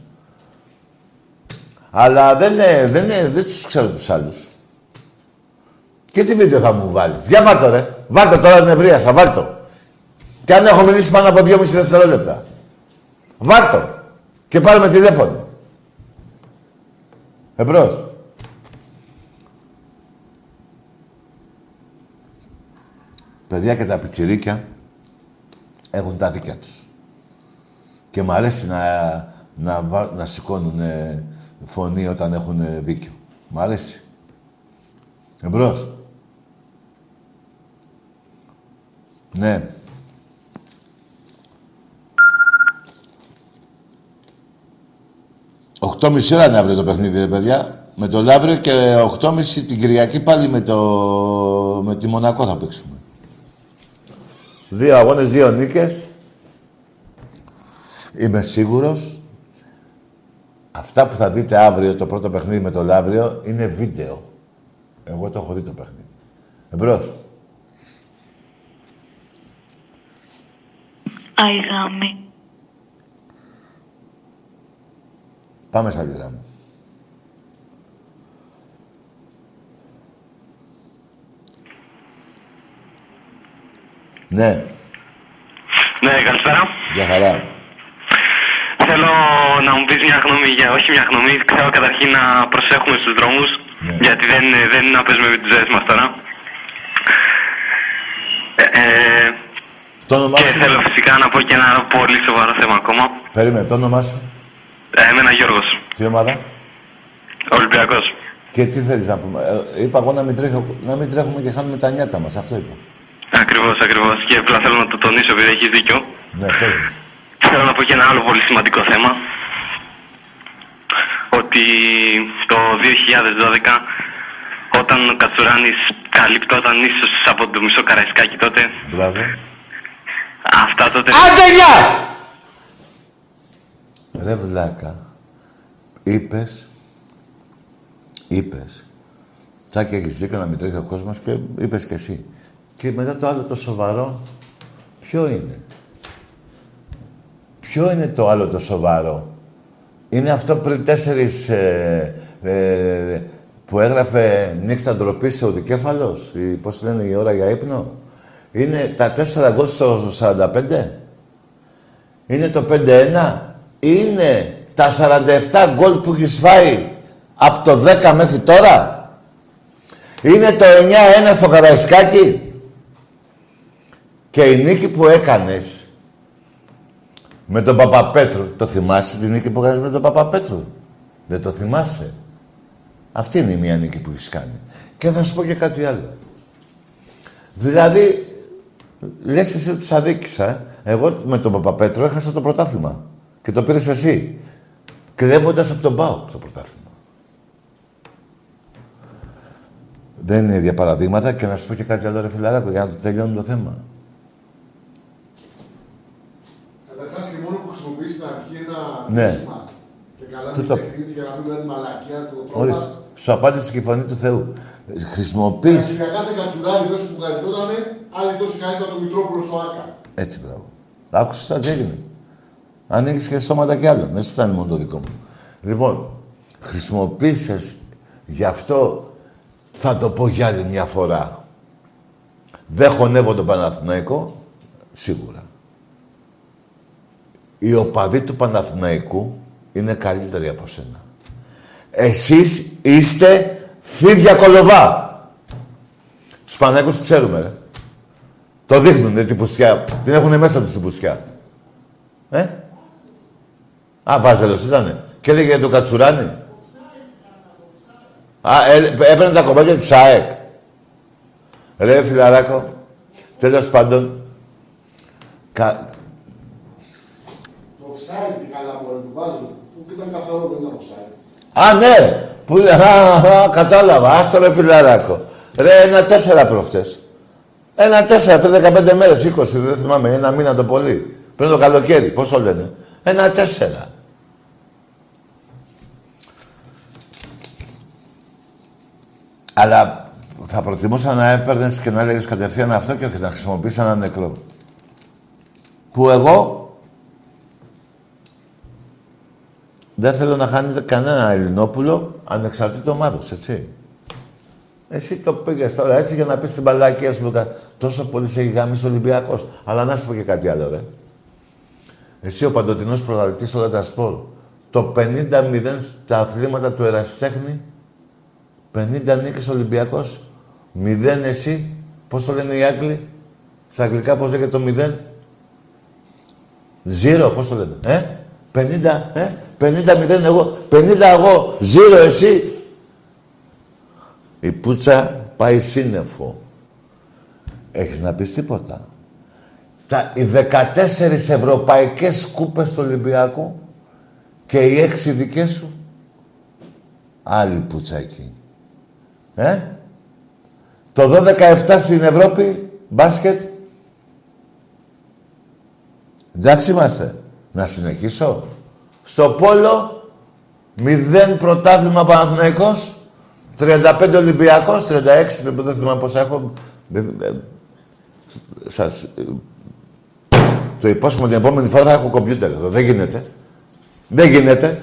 Αλλά δεν, είναι, δεν, είναι, δεν τους ξέρω τους άλλους. Και τι βίντεο θα μου βάλεις; Για βάλ' το ρε. Βάλ' το τώρα την ευρίασα, βάλ' το. Και αν έχω μιλήσει πάνω από 2,5 δευτερόλεπτα. Βάλ' το. Και πάρε με τηλέφωνο. Εμπρός. Παιδιά και τα πιτσιρίκια έχουν τα δίκια τους. Και μου αρέσει να, να, βα- να σηκώνουν ε, φωνή όταν έχουν ε, δίκιο. Μ' αρέσει. Εμπρός. Ναι. Οκτώ ώρα είναι αύριο το παιχνίδι, ρε παιδιά. Με το Λαύριο και 8.30 την Κυριακή πάλι με, το... με τη Μονακό θα παίξουμε. Δύο αγώνες, δύο νίκες. Είμαι σίγουρος. Αυτά που θα δείτε αύριο, το πρώτο παιχνίδι με το Λαύριο, είναι βίντεο. Εγώ το έχω δει το παιχνίδι. Εμπρός. Άι γάμι. Πάμε στα λίρα μου. Ναι, Ναι, καλησπέρα. για χαρά. Θέλω να μου πεις μια γνώμη, για, όχι μια γνώμη, θέλω καταρχήν να προσέχουμε στους δρόμους, Ναι. γιατί δεν, είναι- δεν είναι να παίζουμε με τις ζωές μας τώρα. Ε, ε, Το όνομά και σου; θέλω φυσικά να πω και ένα πολύ σοβαρό θέμα ακόμα. Περίμενε, το όνομά σου; Ε, εμένα Γιώργος, Τι ομάδα; Ολυμπιακός. Και τι θέλεις να πούμε; Ε, είπα εγώ να μην, τρέχω, να μην τρέχουμε και χάνουμε τα νιάτα μας. Αυτό είπα. Ακριβώς, ακριβώς. Και απλά θέλω να το τονίσω επειδή έχεις δίκιο. Ναι, πες μου. Θέλω να πω και ένα άλλο πολύ σημαντικό θέμα. Ότι το 2012 όταν ο Κατσουράνης καλυπτόταν ίσως από το μισό Καραϊσκάκι τότε Μπράβο. αυτά τότε... Άντε, γεια! Ρε βλάκα, είπες, είπες, τσάκι έχεις δίκιο να μην τρέχει ο κόσμος και είπες και εσύ. Και μετά το άλλο το σοβαρό, ποιο είναι; Ποιο είναι το άλλο το σοβαρό; Είναι αυτό πριν τέσσερις ε, ε, που έγραφε νύχτα ντροπή σε οδικέφαλος, ή πώς λένε η ώρα για ύπνο. Είναι τα τέσσερα γκολ στο 45. Είναι το 5-1. Είναι τα 47 γκολ που έχεις φάει από το 10 μέχρι τώρα. Είναι το 9-1 στο Καραϊσκάκι. Και η νίκη που έκανες με τον Παπαπέτρου, το θυμάσαι την νίκη που έκανες με τον Παπαπέτρου. Δεν το θυμάσαι; Αυτή είναι η μία νίκη που έχεις κάνει. Και θα σου πω και κάτι άλλο. Δηλαδή, λες εσύ ότι τους αδίκησα. Εγώ με τον Παπαπέτρο έχασα το πρωτάθλημα. Και το πήρες εσύ. Κλέβοντας από τον Πάο το πρωτάθλημα. Δεν είναι ίδια παραδείγματα και να σου πω και κάτι άλλο ρε φιλαράκο για να το τελειώνουμε το θέμα. Καταρχάς και μόνο που χρησιμοποιείς στην αρχή ένα Ναι. τύχημα και καλά Τι μην το- παιχνίδι για να μην μένει μαλακία του ο Ορίστε. τρόπας. Σου απάντησε και η φωνή του Θεού. Χρησιμοποιείς... Για κάθε κατσουράρι μέσα που καριτότανε, άλλοι τόσοι καλύτερα το Μητρόπουλο στο Άκα. Έτσι, μπράβο. Άκουσες τώρα τι έγινε. Ανοίγεις και στόματα κι άλλο. Δεν σου φτάνει μόνο το δικό μου. Λοιπόν, χρησιμοποίησες γι' αυτό θα το πω για άλλη μια φορά. Δεν χωνεύω τον Παναθηναϊκό, σίγουρα. Οι οπαδοί του Παναθηναϊκού είναι καλύτεροι από σένα. Εσείς είστε φίδια κολοβά. Τους Παναθηναϊκούς τους ξέρουμε, ρε. Το δείχνουν την πουστιά. Την έχουν μέσα τους την πουστιά. Ε; Α, Βάζελος ήτανε. Και έλεγε για τον Κατσουράνη. Α, ε, έπαιρνε τα κομμάτια της ΑΕΚ. Ρε φιλαράκο, τέλος πάντων, κα... Το offside τι καλά μπορεί του βάζουν, που ήταν καθαρό δεν ήταν offside. Α, ναι! Που... Α, α, κατάλαβα. Άστο ρε φιλαράκο. Ρε, ένα τέσσερα προχτές. Ένα τέσσερα, πριν 15 μέρες, 20, δεν θυμάμαι, ένα μήνα το πολύ. Πριν το καλοκαίρι, πώς το λένε. Ένα τέσσερα. Αλλά θα προτιμούσα να έπαιρνες και να έλεγες κατευθείαν αυτό και όχι να χρησιμοποιήσει ένα νεκρό. Που εγώ δεν θέλω να χάνετε κανένα Ελληνόπουλο ανεξαρτήτω ομάδος, έτσι. Εσύ το πήγες τώρα έτσι για να πεις την μπαλάκια σου, Λουκα. Τόσο πολύ σε έχει γάμισει ο Ολυμπιακός. Αλλά να σου πω και κάτι άλλο, ρε. Εσύ ο παντοτινός πρωταθλητής όλα τα σπορ. Το 50-0 στα αθλήματα του ερασιτέχνη 50 νίκες Ολυμπιακός, 0 εσύ, πώς το λένε οι Άγγλοι, στα αγγλικά πώς λέγεται το 0, Zero, πώς το λένε, ε, 50, ε, 50 0 εγώ, 50 εγώ, zero εσύ. Η πουτσα πάει σύννεφο. Έχεις να πεις τίποτα. Τα, οι 14 ευρωπαϊκές κούπες του Ολυμπιακού και οι 6 δικές σου, άλλη πουτσα εκεί. Ε; Το 12-17 στην Ευρώπη, μπάσκετ. Εντάξει είμαστε. Να συνεχίσω. Στο πόλο, 0 πρωτάθλημα Παναθηναϊκός, 35 Ολυμπιακός, 36, δεν θυμάμαι πόσα έχω. Δεν- ε, Σας... ε, Το υπόσχομαι την επόμενη φορά θα έχω κομπιούτερ εδώ. Δεν γίνεται. Δεν γίνεται.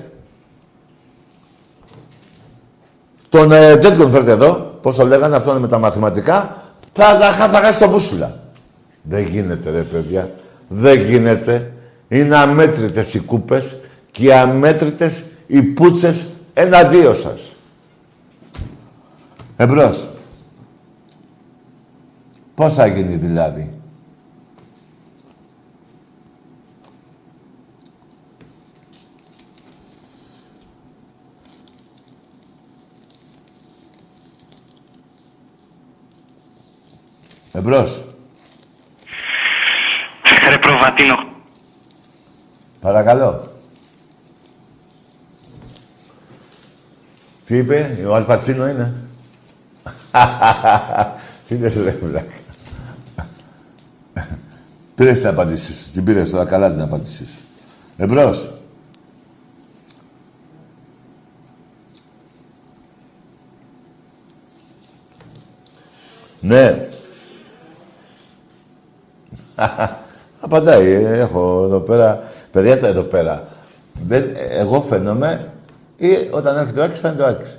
Τον ε, τέτοιον φέρτε εδώ, πώς το λέγανε, αυτό είναι με τα μαθηματικά, θα, θα, θα, θα χάσει τον μπούσουλα. Δεν γίνεται ρε παιδιά. Δεν γίνεται. Είναι αμέτρητες οι κούπες και οι αμέτρητες οι πούτσες εναντίον σας. Εμπρός. Πώς θα γίνει δηλαδή; Εμπρός. Ρε προβατίνο. Παρακαλώ. Τι είπε, ο Αλπατσίνο είναι. Τι λες ρε βλάκα. Πήρες την απάντησή σου. Την πήρες τώρα καλά την απάντησή σου. Εμπρός. Ναι. Απαντάει. ε, Έχω εδώ πέρα. Παιδιά τα εδώ πέρα. Δεν, εγώ φαίνομαι ή όταν έρχεται ο Άκης φαίνεται ο Άκης.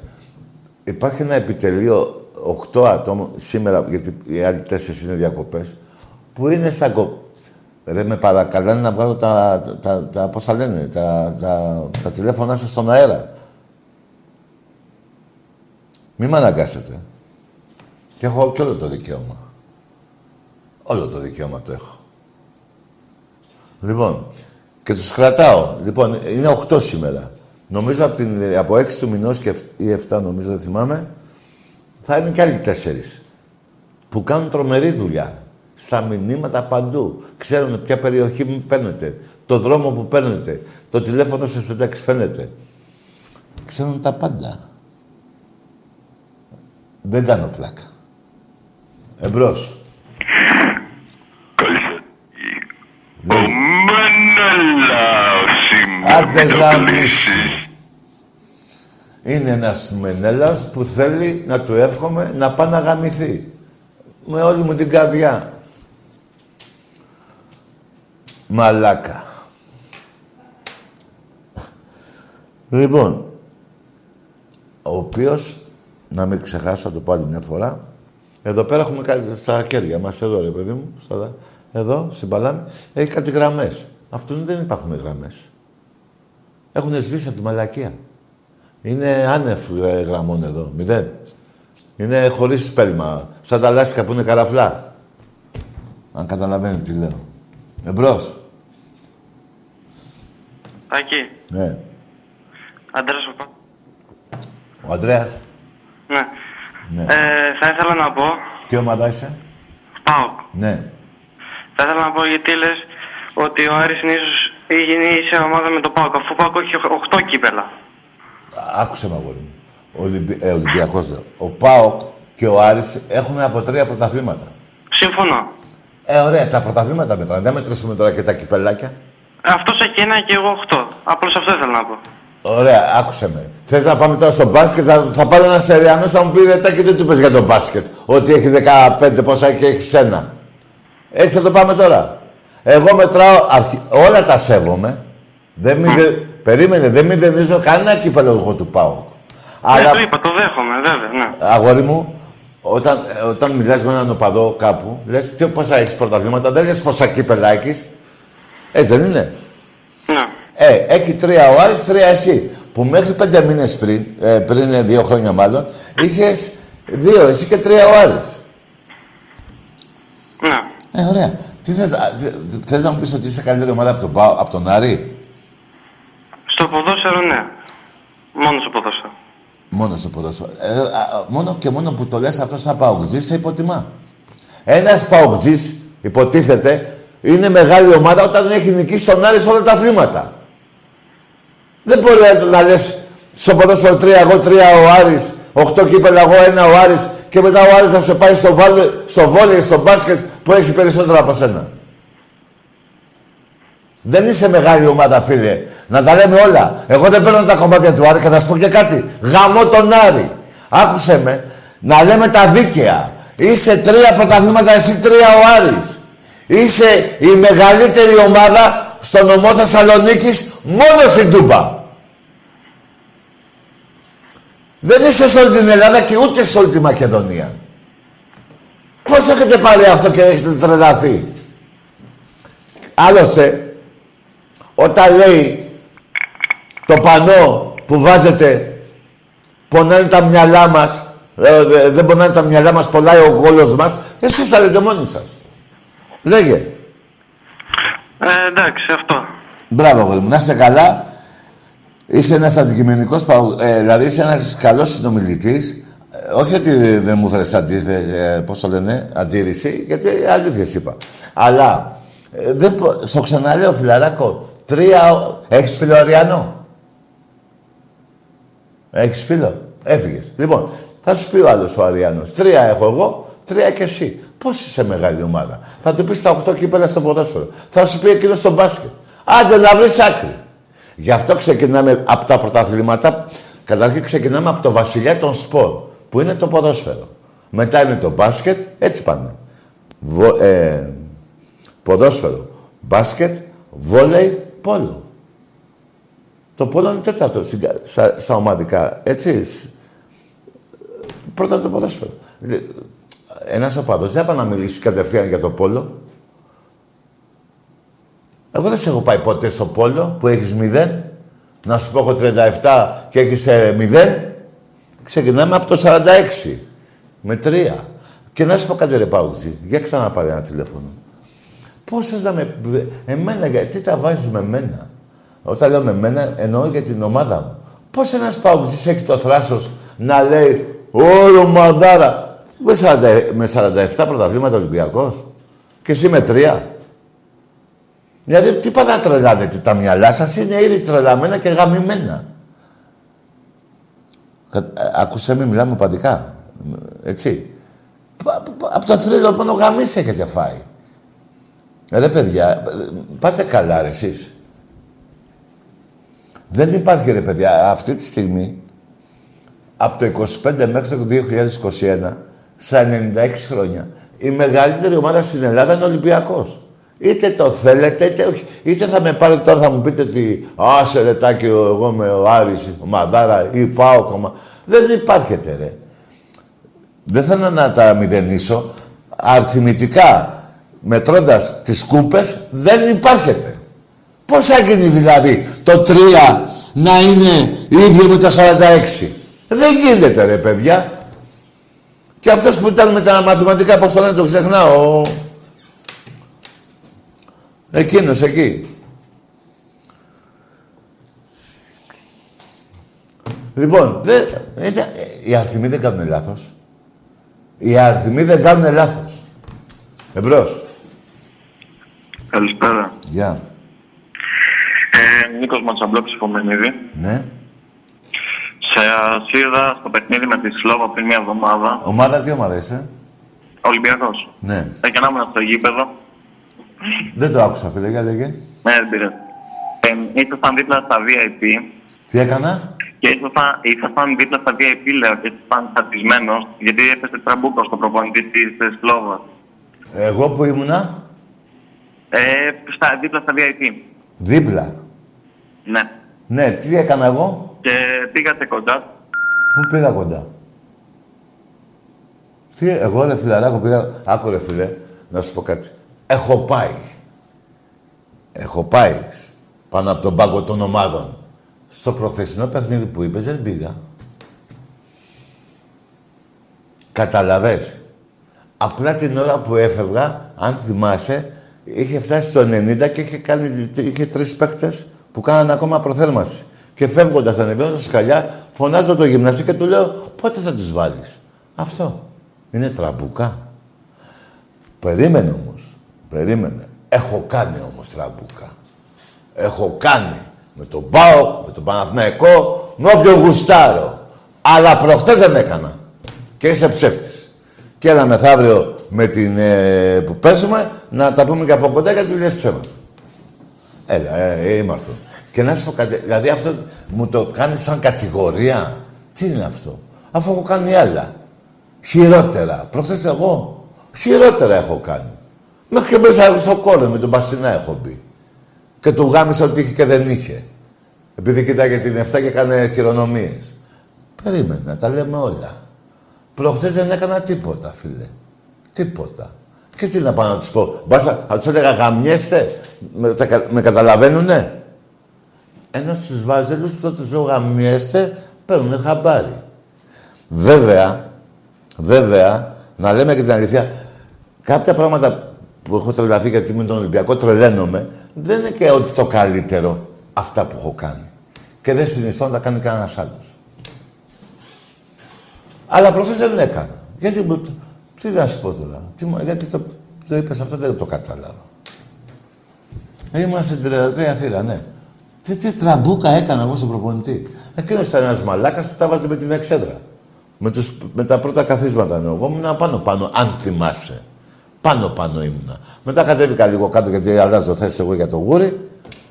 Υπάρχει ένα επιτελείο 8 ατόμων σήμερα, γιατί οι άλλοι τέσσερις είναι διακοπές, που είναι στα κο... Ρε με παρακαλάνε να βγάλω τα, τα, τα, τα πώς θα λένε, τα, τα, τα τηλέφωνά σας στον αέρα. Μη με αναγκάσετε. Και έχω και όλο το δικαίωμα. Όλο το δικαίωμα το έχω. Λοιπόν, και τους κρατάω. Λοιπόν, είναι 8 σήμερα. Νομίζω από, την, από 6 του μηνός και, εφ- ή 7 νομίζω, δεν θυμάμαι, θα είναι και άλλοι 4. Που κάνουν τρομερή δουλειά. Στα μηνύματα παντού. Ξέρουν ποια περιοχή μου παίρνετε. Το δρόμο που παίρνετε. Το τηλέφωνο σε εσωτέξ φαίνεται. Ξέρουν τα πάντα. Δεν κάνω πλάκα. Εμπρός. Ο Μενέλαος είμαι. Άντε Μην το γάμισε. Κλείσεις. Είναι ένας μενέλας που θέλει να του εύχομαι να πάει να γαμηθεί. Με όλη μου την καρδιά. Μαλάκα. Λοιπόν, ο οποίος, να μην ξεχάσω, θα το πω άλλη μια φορά, εδώ πέρα έχουμε κάτι στα χέρια μας, εδώ ρε παιδί μου, στα, εδώ, στην παλάμη, έχει κάτι γραμμές. Αυτόν δεν υπάρχουν γραμμές. Έχουν σβήσει από τη μαλακία. Είναι άνευ ε, γραμμών εδώ. Μηδέν. Είναι χωρίς σπέλμα. Σαν τα λάστιχα που είναι καραφλά. Αν καταλαβαίνετε τι λέω. Εμπρός. Τάκη, Ναι. Αντρέας ο Πα- Ο Ανδρέας. Ναι. Ναι. Ε, θα ήθελα να πω, Τι ομάδα είσαι; πάω. Ναι. Θα ήθελα να πω γιατί λες ότι ο Άρης είναι ίσως ή γίνει σε ομάδα με το ΠΑΟΚ, αφού ο ΠΑΟΚ έχει 8 κύπελα. Άκουσε με αγόρι μου. Ο Ολυμπι... ε, Ολυμπιακός λέω. Ο ΠΑΟΚ και ο Άρης έχουν από τρία πρωταθλήματα. Συμφωνώ. Ε, ωραία, τα πρωταθλήματα μετράνε. Δεν μετρήσουμε τώρα και τα κυπελάκια. Αυτός έχει ένα και εγώ 8. Απλώς αυτό ήθελα να πω. Ωραία, άκουσε με. Θες να πάμε τώρα στο μπάσκετ, θα, θα πάρω ένα σεριανό, θα μου πει ρε και δεν του πες για το μπάσκετ. Ότι έχει 15 πόσα και έχει ένα. Έτσι θα το πάμε τώρα. Εγώ μετράω, αρχι... όλα τα σέβομαι. Δεν μηδε... Περίμενε, δεν μηδενίζω κανένα κύπελο εγώ του ΠΑΟΚ. Ναι, το είπα, το δέχομαι, βέβαια, ναι. Αγόρι μου, όταν, ε, όταν μιλάς με έναν οπαδό κάπου, λες τι πόσα έχεις πρωταθλήματα, δεν λες πόσα κύπελα έχεις. Έτσι δεν είναι. Ναι. Ε, έχει τρία ο Άρης, τρία εσύ. Που μέχρι πέντε μήνες πριν, ε, πριν ε, δύο χρόνια μάλλον, είχες δύο εσύ και τρία ο Άρης. Ναι. Ε, ωραία. Τι θες, α, θε- θες να μου πεις ότι είσαι καλύτερη ομάδα από τον, Πάο- από τον Άρη; Στο ποδόσφαιρο, ναι. Μόνο στο ποδόσφαιρο. Μόνο στο ποδόσφαιρο. Ε, α, α, μόνο και μόνο που το λες αυτό σαν παοκτζής, σε υποτιμά. Ένας παοκτζής, υποτίθεται, είναι μεγάλη ομάδα όταν έχει νικήσει τον Άρη σε όλα τα αθλήματα. Δεν μπορεί να- να λες στο ποδόσφαιρο τρία εγώ, τρία ο Άρης, οχτώ κύπελα εγώ, ένα ο Άρης και μετά ο Άρης θα σε πάει στο, βάλε, στο βόλεϊ, στο μπάσκετ που έχει περισσότερα από σένα. Δεν είσαι μεγάλη ομάδα, φίλε. Να τα λέμε όλα. Εγώ δεν παίρνω τα κομμάτια του Άρη και θα σου πω και κάτι. Γαμώ τον Άρη. Άκουσε με. Να λέμε τα δίκαια. Είσαι τρία πρωταθλήματα, εσύ τρία ο Άρης. Είσαι η μεγαλύτερη ομάδα στο νομό Θεσσαλονίκης μόνο στην Τούμπα. Δεν είσαι σε όλη την Ελλάδα και ούτε σε όλη τη Μακεδονία. Πώς έχετε πάρει αυτό και έχετε τρελαθεί; Άλλωστε, όταν λέει το πανό που βάζετε πονάνε τα μυαλά μας, ε, ε, δεν πονάνε τα μυαλά μας, πονάει ο γόλος μας, εσείς τα λέτε μόνοι σας. Λέγε. Ε, εντάξει, αυτό. Μπράβο, αγόρι μου. Να είσαι καλά. Είσαι ένας αντικειμενικός, παο- ε, δηλαδή είσαι ένας καλός συνομιλητής. Ε, όχι ότι δεν μου έφερες αντίθεση, ε, πώς το λένε, αντίρρηση, γιατί αλήθειες είπα. Αλλά, ε, δεν, μπο- στο ξαναλέω, φιλαράκο, τρία... Έχεις φίλο Αριανό. Έχεις φίλο; Έφυγες. Λοιπόν, θα σου πει ο άλλος ο Αριάνος. Τρία έχω εγώ, τρία και εσύ. Πώς είσαι μεγάλη ομάδα; Θα του πεις τα 8 κύπελα στο ποδόσφαιρο. Θα σου πει εκείνος στο μπάσκετ. Άντε να βρεις άκρη. Γι' αυτό ξεκινάμε από τα πρωταθλήματα. Καταρχήν ξεκινάμε από το βασιλιά των σπορ, που είναι το ποδόσφαιρο. Μετά είναι το μπάσκετ, έτσι πάνε. Βο, ε, ποδόσφαιρο, μπάσκετ, βόλεϊ, πόλο. Το πόλο είναι τέταρτο στην κα- στα, στα ομαδικά, έτσι. σ- Πρώτα το ποδόσφαιρο. Ένας οπαδός δεν θα πάει να μιλήσει κατευθείαν για το πόλο. Εγώ δεν σε έχω πάει ποτέ στο πόλο που έχεις μηδέν. Να σου πω έχω 37 και έχεις ε, μηδέν. Ξεκινάμε από το 46. Με τρία. Και να σου πω κάτι ρε Πάουτζη, για ξαναπάρε ένα τηλέφωνο. Πώς θες να με... Εμένα, γιατί τα βάζεις με μένα; Όταν λέω με μένα, εννοώ για την ομάδα μου. Πώς ένας Πάουτζης έχει το θράσος να λέει «Όλο μαδάρα». Με, 40, με 47 πρωταθλήματα Ολυμπιακός. Και εσύ με τρία. Δηλαδή, τι πάνε να τρελάνετε, τα μυαλά σας είναι ήδη τρελαμένα και γαμημένα. Κα- ε, Άκουσε με, μιλάμε παδικά. Έτσι. Από το θρύλο μόνο γαμίς έχετε φάει. Ρε παιδιά, πάτε καλά ρε εσείς. Δεν υπάρχει ρε παιδιά, αυτή τη στιγμή, από το 25 μέχρι το 2021, στα 96 χρόνια, η μεγαλύτερη ομάδα στην Ελλάδα είναι ο Ολυμπιακός. Είτε το θέλετε, είτε όχι. Είτε θα με πάρετε τώρα, θα μου πείτε ότι άσε ρε τάκι, εγώ με ο Άρης, ο Μαδάρα ή πάω κόμμα. Δεν υπάρχετε ρε. Δεν θέλω να τα μηδενίσω. Αριθμητικά, μετρώντας τις κούπες, δεν υπάρχετε. Πώς έγινε δηλαδή το 3 να είναι ίδιο με τα 46. Δεν γίνεται ρε παιδιά. Και αυτός που ήταν με τα μαθηματικά, πώς το λένε, το ξεχνάω. ο- Εκείνος εκεί. Λοιπόν, δε, είναι- οι αριθμοί δεν κάνουν λάθος. Οι αριθμοί δεν κάνουν λάθος. Εμπρός. Καλησπέρα. Γεια. Ε, Νίκος Ματσαμπλόκης Φωμενίδη. Ναι. Σε είδα στο παιχνίδι με τη Σλόβαν πριν μια εβδομάδα. Ομάδα, τι ομάδα είσαι; Ολυμπιακός. Ναι. Έκαναμε στο γήπεδο. Δεν το άκουσα, φίλε, για λέγε. Ναι, δεν πειράζει. Ε, ήσασταν δίπλα στα VIP Τι έκανα; και ήσασταν, ήσασταν δίπλα στα VIP, λέω, και ήσασταν τσατισμένος, γιατί έπεσε τραμπούκος ο προπονητής της Σλόβαν. Εγώ που ήμουνα, Ε, στα, δίπλα στα VIP. δίπλα. Ναι. Ναι, τι έκανα εγώ; Και πήγατε κοντά. Πού πήγα κοντά; Τι, εγώ ρε φιλαράκο πήγα... Άκου ρε φίλε, να σου πω κάτι. Έχω πάει. Έχω πάει πάνω από τον πάγκο των ομάδων. Στο προχθεσινό παιχνίδι που είπες δεν πήγα. Καταλαβες. Απλά την ώρα που έφευγα, αν θυμάσαι, είχε φτάσει στο 90 και είχε, κάνει, είχε τρεις παίκτες που κάνανε ακόμα προθέρμανση. Και φεύγοντας, ανεβαίνω στα σκαλιά, φωνάζω το γυμναστή και του λέω πότε θα τους βάλεις; Αυτό. Είναι τραμπουκά. Περίμενε όμως. Περίμενε. Έχω κάνει όμως τραμπουκά. Έχω κάνει με τον ΠΑΟΚ, με τον Παναθηναϊκό, με όποιον γουστάρω. Αλλά προχτές δεν έκανα. Και είσαι ψεύτης. Και έλα μεθαύριο με την ε, που παίζουμε να τα πούμε και από κοντά γιατί λες ψέματα. Έλα, ε, είμαι αυτό. Και να σου πω κάτι, δηλαδή αυτό μου το κάνεις σαν κατηγορία. Τι είναι αυτό; Αφού έχω κάνει άλλα. Χειρότερα. Προχθές εγώ χειρότερα έχω κάνει. Μέχρι και μέσα στο κόλλο με τον Πασινά έχω μπει. Και του γάμισα ότι είχε και δεν είχε. Επειδή κοιτάγε την 7 και έκανε χειρονομίες. Περίμενα, τα λέμε όλα. Προχθές δεν έκανα τίποτα, φίλε. Τίποτα. Και τι να πάω να τους πω. Μπάσα, να τους έλεγα γαμιέστε. Με, τα κα- με καταλαβαίνουνε; Ενώ στους βάζελους τότε τους λέω γαμιέστε, παίρνουνε χαμπάρι. Βέβαια, βέβαια, να λέμε και την αλήθεια, κάποια πράγματα που έχω τρελαθεί γιατί με τον Ολυμπιακό τρελαίνομαι, δεν είναι και ότι το καλύτερο αυτά που έχω κάνει. Και δεν συνιστώ να τα κάνει κανένας άλλος. Αλλά προχθές δεν έκανα. Γιατί, μου- τι να σου πω τώρα, τι, μου- γιατί το, το είπες αυτό δεν το κατάλαβα. Είμαστε στην 33 θύρα, ναι. Τι, τι τραμπούκα έκανα εγώ στον προπονητή; Εκείνος ήταν ένας μαλάκας που τα βάζε με την εξέδρα. Με, τους, με τα πρώτα καθίσματα εννοώ. Εγώ ήμουν πάνω πάνω, αν θυμάσαι. Πάνω πάνω ήμουνα. Μετά κατέβηκα λίγο κάτω γιατί αλλάζω θέση εγώ για το γούρι.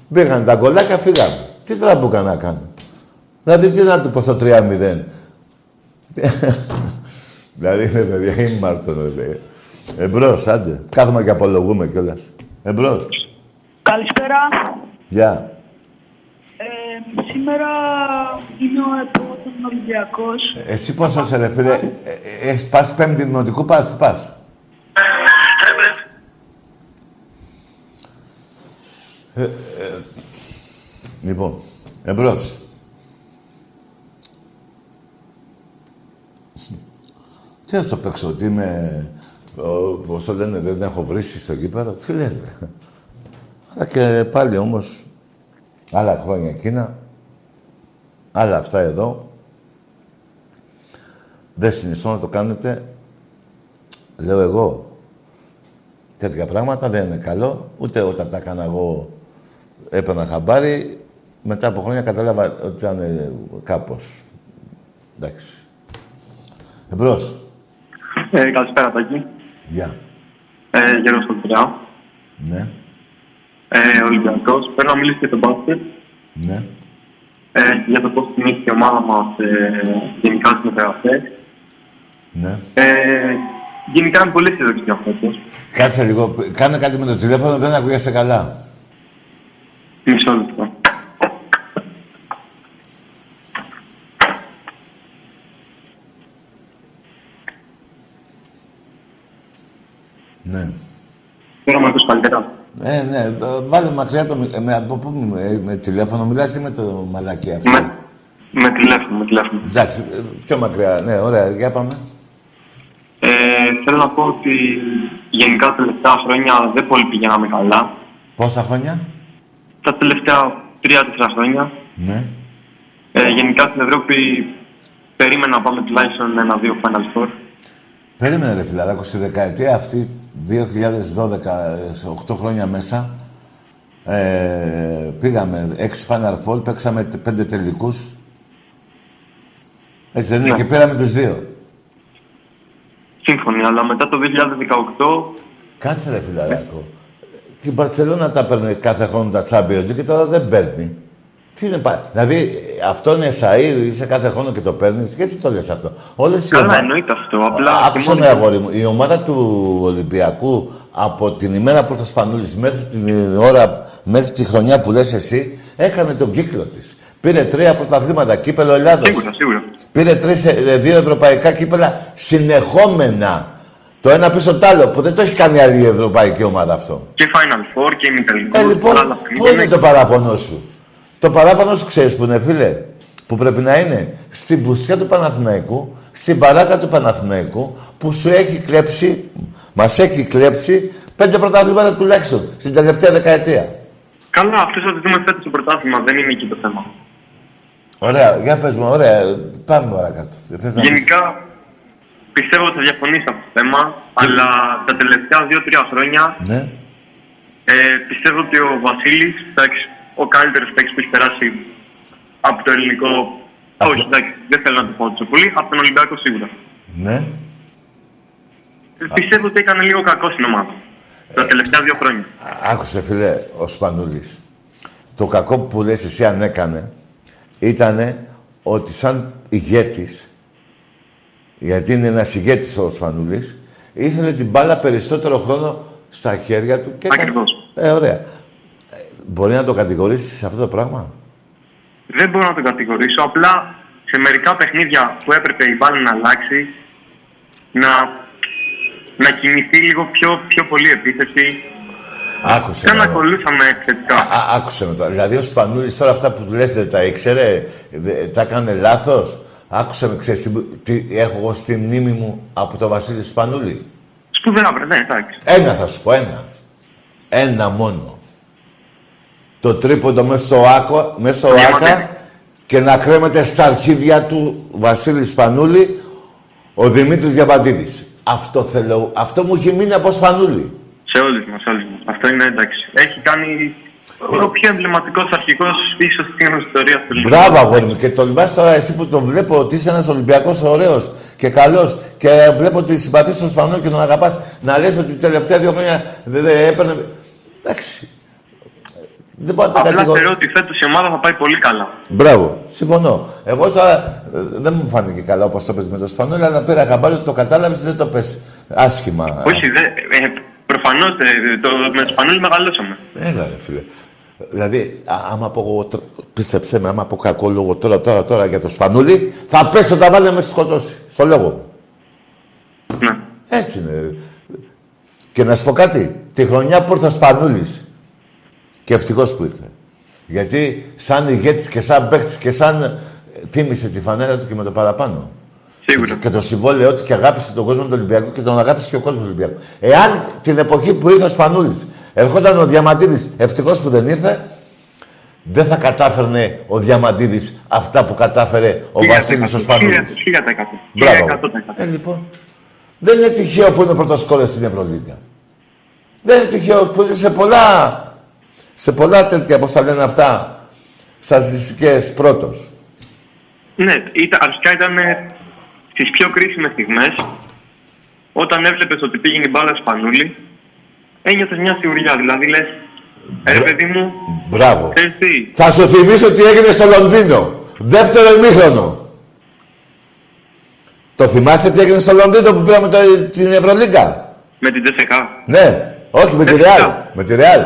Μπήκαν τα γκολάκια, φύγαμε. Τι τραμπούκα να κάνω; Δηλαδή τι να του πω στο 3-0. Δηλαδή είναι παιδιά, είναι μάρτον, ρε παιδιά. Εμπρός, άντε. Κάθομαι και απολογούμε κιόλας. Εμπρός. Καλησπέρα. Γεια. Ε, σήμερα είναι ο επόμενος Ολυμπιακός. Εσύ πώς είσαι ρε φίλε; Ε, ε, Έχεις πας πέμπτη δημοτικού, πας, πας. Ε, ε, λοιπόν, εμπρός. Τι θα το παίξω, ότι είμαι... ο- Πώς το λένε, δεν έχω βρει στο γήπεδο. Τι λες, ρε. Αλλά και πάλι όμως, άλλα χρόνια εκείνα, άλλα αυτά εδώ, δεν συνιστώ να το κάνετε, λέω εγώ. Τέτοια πράγματα δεν είναι καλό, ούτε όταν τα έκανα εγώ έπαιρνα χαμπάρι, μετά από χρόνια κατάλαβα ότι ήταν ε, κάπως. Εντάξει. Εμπρός. Ε, καλησπέρα, Τάκη. Γεια. Ε, Γιώργος Κολπριά. Ναι, Ε, Ολυμπιακός. Θέλω να μιλήσω για τον μπάσκετ. ναι. Ε, για το πώς κινήθηκε η ομάδα μας ε, γενικά στις μεταγραφές. Ναι. Ε, γενικά είναι πολύ αισιοδοξία φέτος. Κάτσε λίγο. Κάνε κάτι με το τηλέφωνο, δεν ακούγεσαι καλά. Μισό λεπτό. Ναι. Τώρα με ακούς καλύτερα. Ε, ναι, ε, βάλε μακριά το... μι- Με, από πού, με, με τηλέφωνο, μιλάς ή με το μαλακί αυτό; Με, με τηλέφωνο, με τηλέφωνο. Εντάξει, ε, πιο μακριά. Ναι, ωραία, για πάμε. Ε, θέλω να πω ότι γενικά τα τελευταία χρόνια δεν πολύ πηγαίναμε καλά. Πόσα χρόνια; Τα τελευταία τρία-τέσσερα χρόνια. Ναι. Ε, γενικά στην Ευρώπη περίμενα να πάμε τουλάχιστον ένα-δύο Final Four. Περίμενε ρε φιλαράκο, στη δεκαετία αυτή, 2012, ε, σε 8 χρόνια μέσα, ε, πήγαμε 6 Final Four, παίξαμε 5 τελικούς. Έτσι δεν είναι, Ναι. και πήραμε τους δύο. Σύμφωνοι, αλλά μετά το 2018 Κάτσε ρε φιλαράκο. Και η Μπαρτσελώνα τα παίρνει κάθε χρόνο τα Champions League και τώρα δεν παίρνει. Τι είναι πάλι. Δηλαδή αυτό είναι σαΐ, είσαι κάθε χρόνο και το παίρνεις; Γιατί το λες αυτό; Όλες οι Καλά, ομάδες- εννοείται αυτό. Απλά Άκουσα στη με μόνη- αγόρι μου. Η ομάδα του Ολυμπιακού από την ημέρα που ήρθες ο Σπανούλης μέχρι την ώρα, μέχρι τη χρονιά που λες εσύ, έκανε τον κύκλο της. Πήρε τρία πρωταθλήματα, κύπελο Ελλάδος. Σίγουρα, σίγουρα. Πήρε τρεις, ε, δύο ευρωπαϊκά κύπελα συνεχόμενα. Το ένα πίσω το άλλο, που δεν το έχει κάνει άλλη ευρωπαϊκή ομάδα αυτό. Και Final Four και ημιτελικό. Ε, λοιπόν, πού είναι το παράπονο σου; Το παράπονο σου ξέρεις που είναι, φίλε. Που πρέπει να είναι στην πουστιά του Παναθηναϊκού, στην παράκα του Παναθηναϊκού, που σου έχει κλέψει, μας έχει κλέψει πέντε πρωταθλήματα τουλάχιστον στην τελευταία δεκαετία. Καλά, αυτό θα το δούμε φέτος στο πρωτάθλημα. Δεν είναι εκεί το θέμα. Ωραία, για πες μου, ωραία, πάμε παρακάτω. Θες να πεις- Γενικά, πιστεύω ότι θα διαφωνήσει αυτό το θέμα, αλλά τα τελευταία δύο-τρία χρόνια Ναι, ε, πιστεύω ότι ο Βασίλης θα έχει ο καλύτερος παίκτης που έχει περάσει από το ελληνικό. Από Όχι, το- εντάξει, δεν θέλω να το πω τόσο πολύ. Από τον Ολυμπιακό σίγουρα. ναι. Ε, Πιστεύω ότι έκανε λίγο κακό στην ομάδα. Τα τελευταία δύο χρόνια. Άκουσε φίλε, ο Σπανούλης. Το κακό που λες εσύ αν έκανε, ήτανε ότι σαν ηγέτης, γιατί είναι ένας ηγέτης ο Σπανούλης, ήθελε την μπάλα περισσότερο χρόνο στα χέρια του. Και έκανε- Ακριβώς. Ε, ωραία. Ε, Μπορεί να το κατηγορήσεις σε αυτό το πράγμα; Δεν μπορώ να τον κατηγορήσω. Απλά σε μερικά παιχνίδια που έπρεπε η μπάλα να αλλάξει, να, να κινηθεί λίγο πιο, πιο πολύ επίθεση. Άκουσε. Δεν με, ρε. ακολούθαμε θετικά. Α, άκουσε με τώρα. Δηλαδή ο Σπανούλης τώρα αυτά που του λες δεν τα ήξερε, δε- τα έκανε λάθος; Άκουσε με, ξέρεις τι, τι έχω εγώ στη μνήμη μου από τον Βασίλη Σπανούλη; Σπουδαία, βρε, ναι, εντάξει. Ένα θα σου πω, ένα. Ένα μόνο. Το τρίποντο μέσα στο, άκο, μέσα στο Διαμαντίδη. άκα και να κρέμεται στα αρχίδια του Βασίλης Σπανούλη ο Δημήτρης Διαμαντίδης. Αυτό θέλω, αυτό μου έχει μείνει από Σπανούλη. Σε όλους μας, σε όλους μας. Αυτό είναι εντάξει. Έχει κάνει ο πιο εμβληματικός αρχικός ίσως στην ιστορίας του ελληνικού. Μπράβο, αγόρι μου. Και τολμάς τώρα εσύ που το βλέπω ότι είσαι ένας Ολυμπιακός ωραίος και καλός και βλέπω ότι συμπαθείς τον Σπανούλη και τον αγαπάς να λες ότι τελευταία δύο χρόνια δεν δεν έπαιρνε... Εντάξει. Δεν μπορεί να το Απλά κατηγορεί. θεωρώ ότι φέτος η ομάδα θα πάει πολύ καλά. Μπράβο, συμφωνώ. Εγώ τώρα ε, δεν μου φάνηκε καλά όπως το πες με το Σπανούλη, αλλά πήρα χαμπάρι ότι το κατάλαβες δεν το πες άσχημα. Όχι, δε, ε, προφανώς ε, το, με το Σπανούλη μεγαλώσαμε. Έλα, ρε φίλε. Δηλαδή, α, άμα πω εγώ, τρο- πίστεψέ με, άμα πω κακό λόγο τώρα, τώρα, τώρα για το Σπανούλη, θα πέσω τα βάλει να με σκοτώσει. Στο λόγο μου. Ναι. Έτσι είναι. Και να σου πω κάτι, τη χρονιά που ήρθε ο Σπανούλης, και ευτυχώς που ήρθε. Γιατί σαν ηγέτης και σαν παίκτης και σαν ε, τίμησε τη φανέλα του και με το παραπάνω. Σίγουρα. Και το συμβόλαιο ότι και αγάπησε τον κόσμο του Ολυμπιακού και τον αγάπησε και ο κόσμος του Ολυμπιακού. Εάν την εποχή που ήρθε ο Σπανούλης ερχόταν ο Διαμαντίδης, ευτυχώς που δεν ήρθε, δεν θα κατάφερνε ο Διαμαντίδης αυτά που κατάφερε ο Βασίλης ο Σπανούλης. 1000%. Μπράβο. 1100%. Ε, λοιπόν. Δεν είναι τυχαίο που είναι πρώτο κόλλο στην Ευρωλίγκα. Δεν είναι τυχαίο που είναι σε πολλά, σε πολλά τέτοια, πώς τα λένε αυτά, στατιστικές πρώτος. Ναι, ήταν, αρχικά ήταν στις πιο κρίσιμες στιγμές. Όταν έβλεπες ότι πήγαινε η μπάλα σπανούλη, ένιωθες μια σιγουριά. Δηλαδή λες, ρε παιδί μου, Μπράβο. ξέρεις τι, Θα σου θυμίσω τι έγινε στο Λονδίνο. Δεύτερο ημίχρονο. Το θυμάσαι τι έγινε στο Λονδίνο που πήραμε το, την Ευρωλίγκα; με την Τζεσεκά. Ναι. Όχι, με τη Ναι, Ρεάλ. φυσικά. Με τη Ρεάλ.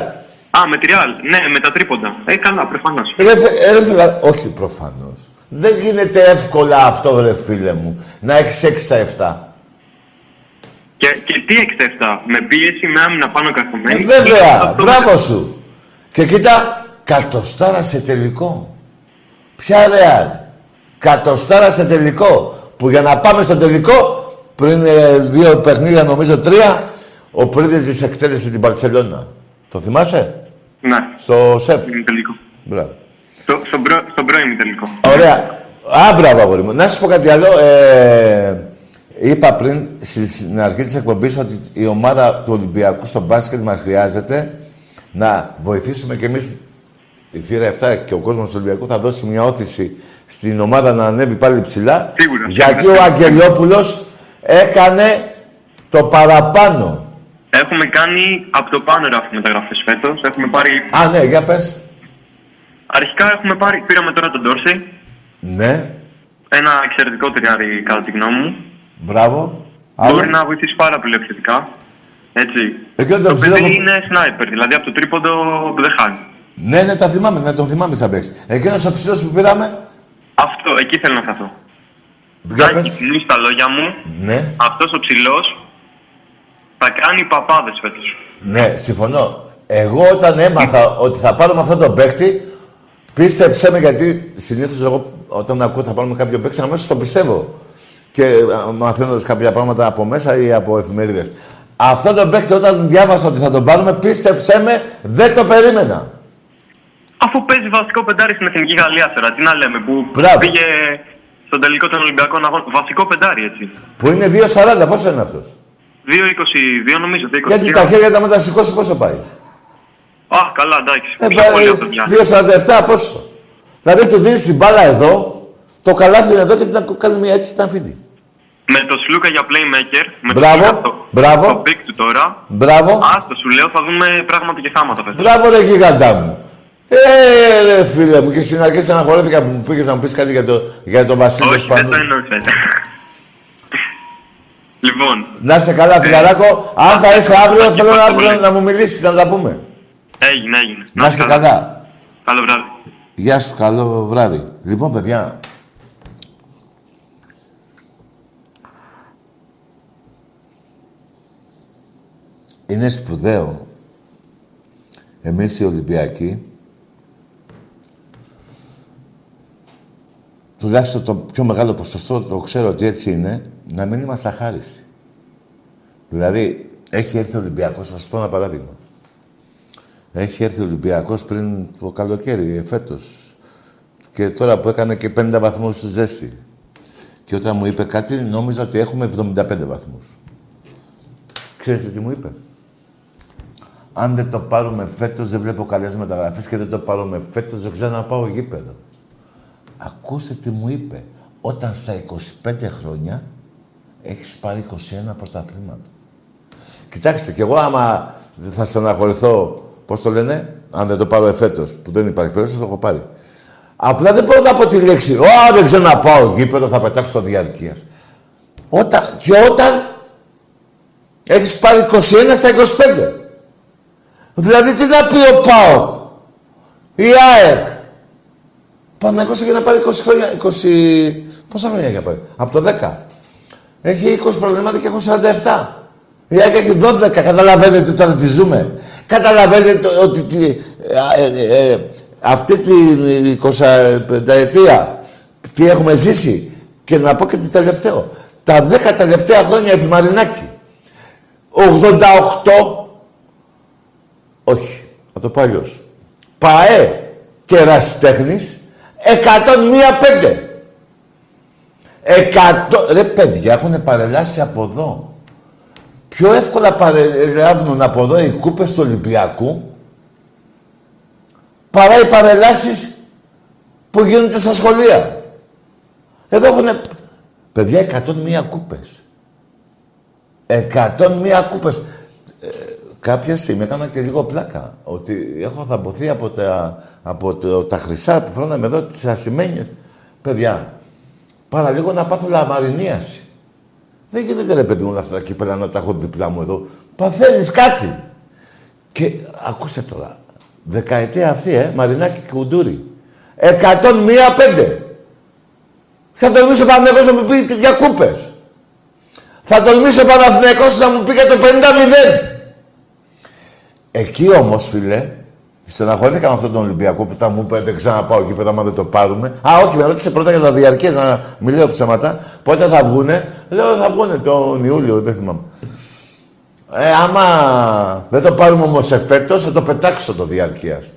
Α, με τη Real. Ναι, με τα τρίποντα. Ε, καλά, προφανώς. Ρε, φε- ρε φίλε, όχι προφανώς. Δεν γίνεται εύκολα αυτό, ρε φίλε μου, να έχεις 6 στα 7. Και, και τι 67, με πίεση, με άμυνα πάνω Ε, καθομένη. βέβαια, Αυτό- μπράβο σου. Και κοίτα, κατοστάρα σε τελικό. Ποια ρεάλ. Κατοστάρα σε τελικό. Που για να πάμε στο τελικό, πριν ε, δύο παιχνίδια, νομίζω τρία, ο Πρίδης εκτέλεσε την Παρσελώνα. Το θυμάσαι; Ναι, Στο ΣΕΦ. είναι τελικό. Μπράβο. Στο, στον, προ, στον πρώην τελικό. Ωραία. Α, μπράβο, αγόρι μου. Να σου πω κάτι άλλο. Ε, είπα πριν στη- στην αρχή της εκπομπής ότι η ομάδα του Ολυμπιακού στο μπάσκετ μας χρειάζεται να βοηθήσουμε κι εμείς η θύρα 7 και ο κόσμος του Ολυμπιακού θα δώσει μια όθηση στην ομάδα να ανέβει πάλι ψηλά. Σίγουρα, Γιατί σίγουρα. ο Αγγελόπουλος έκανε το παραπάνω. Έχουμε κάνει από το πάνω ράφι μεταγραφές φέτος. Έχουμε πάρει. Α, ναι, για πες. Αρχικά έχουμε πάρει. Πήραμε τώρα τον Ντόρσεϊ. Ναι, Ένα εξαιρετικό τριάρι, κατά τη γνώμη μου. μπράβο. Άλλο. Μπορεί να βοηθήσει πάρα πολύ επιθετικά. Έτσι. Εκείνο το το ψηλό παιδί που- είναι sniper, δηλαδή από το τρίποντο που δεν χάνει. Ναι, ναι, τα θυμάμαι, ναι, τον θυμάμαι σαν παίκτης. Εκείνος ο ψηλός που πήραμε, Αυτό, εκεί θέλω να σταθώ. για Άκη, πες. μου στα λόγια μου, Ναι, αυτός ο ψηλός θα κάνει παπάδες φέτος. ναι, συμφωνώ. Εγώ όταν έμαθα ότι θα πάρουμε αυτόν τον παίκτη, πίστεψέ με γιατί συνήθως εγώ όταν ακούω ότι θα πάρουμε κάποιο παίκτη, αμέσως το πιστεύω. Και μαθαίνοντας κάποια πράγματα από μέσα ή από εφημερίδες. Αυτό τον παίκτη όταν διάβασα ότι θα τον πάρουμε, πίστεψέ με, δεν το περίμενα. Αφού παίζει βασικό πεντάρι στην Εθνική Γαλλία τώρα, τι να λέμε, που Μπράβο. πήγε στον τελικό των Ολυμπιακών Αγώνων. Βασικό πεντάρι, έτσι. Που είναι 2,40, πόσο είναι αυτός; 2-22 νομίζω, 2-22. Γιατί τα χέρια τα μετασηκώσει πόσο πάει; Α, καλά, εντάξει. Ε, Πιο πολύ από το μυαλό. 2,47 πόσο; Δηλαδή του δίνεις την μπάλα εδώ, το καλάθι είναι εδώ και την κάνει μια έτσι την αφήνει. Με το Σλούκα για playmaker, με Μπράβο, το Σλούκα στο- μπράβο. στο pick του τώρα. Μπράβο. Άστο, σου λέω, θα δούμε πράγματα και θάματα φέτος. Μπράβο ρε γίγαντά μου. Ε, ρε φίλε μου, και στην αρχή στεναχωρέθηκα που μου πήγες να μου πεις κάτι για το, για το Βασίλειο Όχι, δεν το Σπανού. εννοούσα. Λοιπόν, Να είσαι καλά, φιλαράκο. Αν θα είσαι αύριο, ευχαριστώ θέλω να πολύ. έρθω να μου μιλήσεις, να τα πούμε. έγινε, έγινε. Να είσαι καλά. Καλό βράδυ. Γεια σου, καλό βράδυ. Λοιπόν, παιδιά, είναι σπουδαίο εμείς οι Ολυμπιακοί τουλάχιστον το πιο μεγάλο ποσοστό, το ξέρω ότι έτσι είναι, να μην είμαστε αχάριστοι. Δηλαδή, έχει έρθει ο Ολυμπιακός, θα σας πω ένα παράδειγμα. Έχει έρθει ο Ολυμπιακός πριν το καλοκαίρι, ε, φέτος. Και τώρα που έκανε και 50 βαθμούς ζέστη. Και όταν μου είπε κάτι, νόμιζα ότι έχουμε 75 βαθμούς. Ξέρετε τι μου είπε; Αν δεν το πάρουμε φέτος, δεν βλέπω καλές μεταγραφές και δεν το πάρουμε φέτος, δεν ξέρω να πάω γήπεδο. Ακούστε τι μου είπε. Όταν στα 25 χρόνια έχεις πάρει 21 πρωταθλήματα. Κοιτάξτε, κι εγώ άμα θα στεναχωρηθώ, πώς το λένε, αν δεν το πάρω εφέτος, που δεν υπάρχει περίπτωση, το έχω πάρει. Απλά δεν μπορώ να πω τη λέξη, «Ω, δεν ξέρω να πάω γήπεδο, θα πετάξω το διαρκείας». Όταν, και όταν έχεις πάρει 21 στα 25. Δηλαδή, τι να πει ο ΠΑΟΚ, η ΑΕΚ, Παναγιώτης για να πάρει 20 χρόνια, 20... Πόσα χρόνια για πάρει, από το 10. Έχει 20 προβλήματα και έχω 47. Η ΑΕΚ έχει 12. Καταλαβαίνετε τώρα τι ζούμε. Καταλαβαίνετε ότι τι, ε, ε, ε, αυτή την 25 ετία τι έχουμε ζήσει. Και να πω και το τελευταίο. Τα δέκα τελευταία χρόνια επί Μαρινάκη. 88. Όχι. Θα το πω αλλιώς. ΠαΕ και Ρασιτέχνης 101-5. Εκατό... Ρε παιδιά, έχουν παρελάσει από εδώ. Πιο εύκολα παρελάβουν από εδώ οι κούπες του Ολυμπιακού παρά οι παρελάσεις που γίνονται στα σχολεία. Εδώ έχουν... Παιδιά, 101 κούπες. 101 κούπες. Ε, κάποια στιγμή έκανα και λίγο πλάκα. Ότι έχω θαμποθεί από τα, από το, τα χρυσά που φρόναμε εδώ, τις ασημένιες. Παιδιά, παραλίγο να πάθω λαμαρινίαση. Δεν γίνεται ρε παιδί μου αυτά τα κύπελα να τα έχω διπλά μου εδώ. Παθαίνεις κάτι. Και ακούστε τώρα. Δεκαετία αυτή, ε, Μαρινάκη και Κουντούρη. 101-5. Θα τολμήσει ο Παναγιώτης να μου πει για κούπες. Θα τολμήσει ο Παναθηναϊκός να μου πει για το 50-0. Εκεί όμως, φίλε, στεναχωρήθηκα με αυτόν τον Ολυμπιακό που τα μου είπε δεν ξαναπάω εκεί πέρα, άμα δεν το πάρουμε. Α, όχι, με ρώτησε πρώτα για τα διαρκές, να μην λέω ψέματα. Πότε θα βγούνε; Λέω θα βγούνε τον Ιούλιο, δεν θυμάμαι. Ε, άμα δεν το πάρουμε όμως εφέτος, θα το πετάξω το διαρκείας.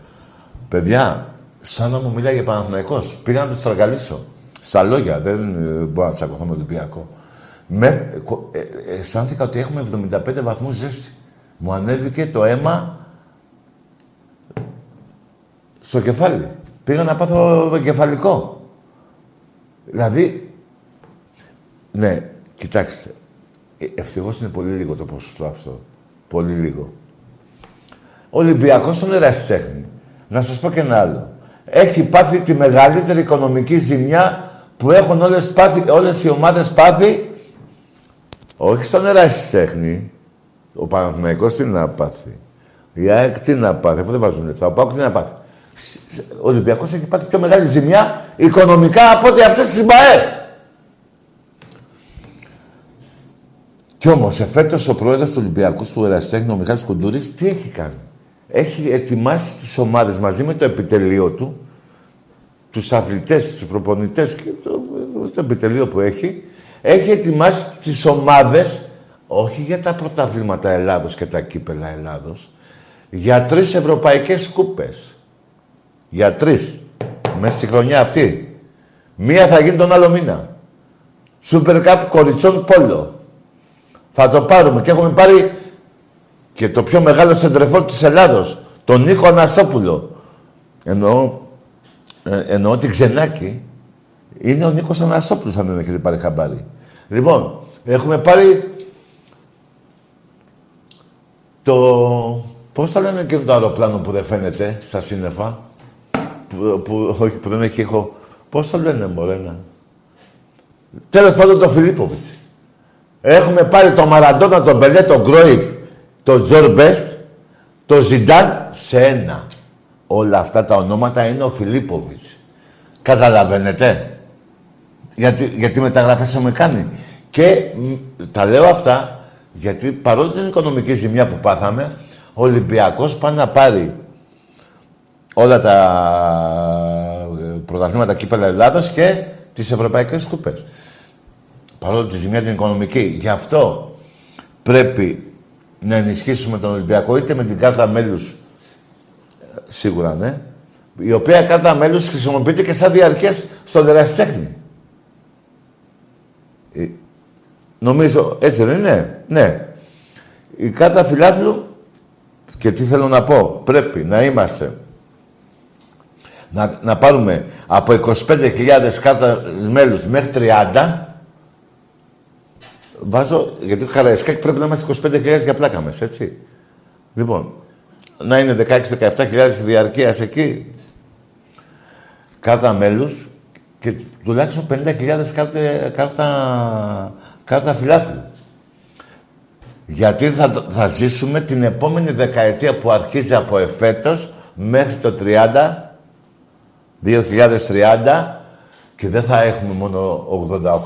Παιδιά, σαν να μου μιλάει για Παναθηναϊκός. Πήγα να το στραγγαλίσω. Στα λόγια, δεν ε, μπορώ να τσακωθώ με Ολυμπιακό. Με, ε, ε, αισθάνθηκα ότι έχουμε 75 βαθμούς ζέστη. Μου ανέβηκε το αίμα στο κεφάλι. Πήγα να πάθω κεφαλικό. Δηλαδή, ναι, κοιτάξτε. Ε, ευτυχώς είναι πολύ λίγο το ποσοστό αυτό. Πολύ λίγο. Ο Ολυμπιακός στον ερασιτέχνη. Να σας πω και ένα άλλο. Έχει πάθει τη μεγαλύτερη οικονομική ζημιά που έχουν όλες, πάθει, όλες οι ομάδες πάθει. Όχι στον ερασιτέχνη. Ο Παναθηναϊκός τι να πάθει. Η ΑΕΚ τι να πάθει, αφού δεν βάζουν λεφτά. Ο Πάουκ τι να πάθει. Ο Ολυμπιακός έχει πάθει πιο μεγάλη ζημιά οικονομικά από ό,τι αυτές τις ΜΑΕ. Κι όμως, εφέτος ο πρόεδρος του Ολυμπιακού, του Εραστέχνη, ο Μιχάλης Κουντούρης, τι έχει κάνει; Έχει ετοιμάσει τις ομάδες μαζί με το επιτελείο του, τους αθλητές, τους προπονητές και το, το επιτελείο που έχει, έχει ετοιμάσει τις ομάδες, όχι για τα πρωταβλήματα Ελλάδος και τα κύπελα Ελλάδος, για τρεις ευρωπαϊκές κούπες. Για τρεις. Μέσα στη χρονιά αυτή. Μία θα γίνει τον άλλο μήνα. Super Cup κοριτσών Πόλο. Θα το πάρουμε και έχουμε πάρει και το πιο μεγάλο σεντρεφόρ της Ελλάδος. Τον Νίκο Αναστόπουλο. Εννοώ, ε, εννοώ την Ξενάκη. Είναι ο Νίκος Αναστόπουλος αν δεν έχετε πάρει χαμπάρι. Λοιπόν, έχουμε πάρει το... Πώς θα λένε και το αεροπλάνο που δεν φαίνεται στα σύννεφα; Που, που, όχι, που δεν έχει έχω... Πώς το λένε, μωρένα. Τέλος πάντων, το Φιλίπποβιτς. Έχουμε πάρει τον Μαραντόνα, τον Μπελέ, τον Γκρόιφ, τον Τζορ Μπέστ, τον Ζιντάν σε ένα. Όλα αυτά τα ονόματα είναι ο Φιλίπποβιτς. Καταλαβαίνετε; Γιατί, γιατί μεταγραφές έχουμε κάνει. Και τα λέω αυτά γιατί παρότι την οικονομική ζημιά που πάθαμε, ο Ολυμπιακός πάει να πάρει όλα τα ε, πρωταθλήματα κύπελα Ελλάδος και τις ευρωπαϊκές κούπες. Παρότι τη ζημιά την οικονομική. Γι' αυτό πρέπει να ενισχύσουμε τον Ολυμπιακό είτε με την κάρτα μέλους, ε, σίγουρα ναι, η οποία κάρτα μέλους χρησιμοποιείται και σαν διαρκές στον ερασιτέχνη. Ε, νομίζω, έτσι δεν είναι; Ναι. Η κάρτα φιλάθλου, και τι θέλω να πω, πρέπει να είμαστε να, να πάρουμε από 25.000 κάρτα μέλους μέχρι 30, βάζω, γιατί το Καραϊσκάκη πρέπει να είμαστε 25.000 για πλάκα μέσα, έτσι. Λοιπόν, να είναι 16-17.000 διαρκείας εκεί, κάρτα μέλους και τουλάχιστον 50.000 κάρτα, κάρτα, κάρτα φιλάθλου. Γιατί θα, θα ζήσουμε την επόμενη δεκαετία που αρχίζει από εφέτος μέχρι το 30, 2030 και δεν θα έχουμε μόνο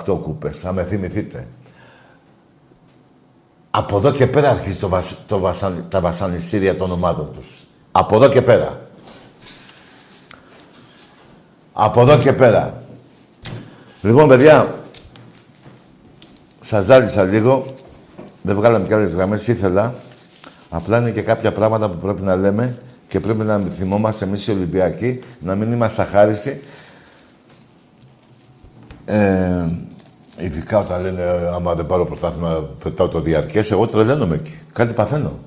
88 κούπες, θα με θυμηθείτε. Από εδώ και πέρα αρχίζει το το βασαν, τα βασανιστήρια των ομάδων τους. Από εδώ και πέρα. Από εδώ και πέρα. Λοιπόν, παιδιά, Σας ζάλισα λίγο. Δεν βγάλαμε κι άλλες γραμμές, ήθελα. Απλά είναι και κάποια πράγματα που πρέπει να λέμε και πρέπει να θυμόμαστε εμείς οι Ολυμπιακοί, να μην είμαστε αχάριστοι. Ε, ειδικά όταν λένε άμα δεν πάρω πρωτάθλημα πετάω το διαρκές, εγώ τρελαίνομαι εκεί. Κάτι παθαίνω.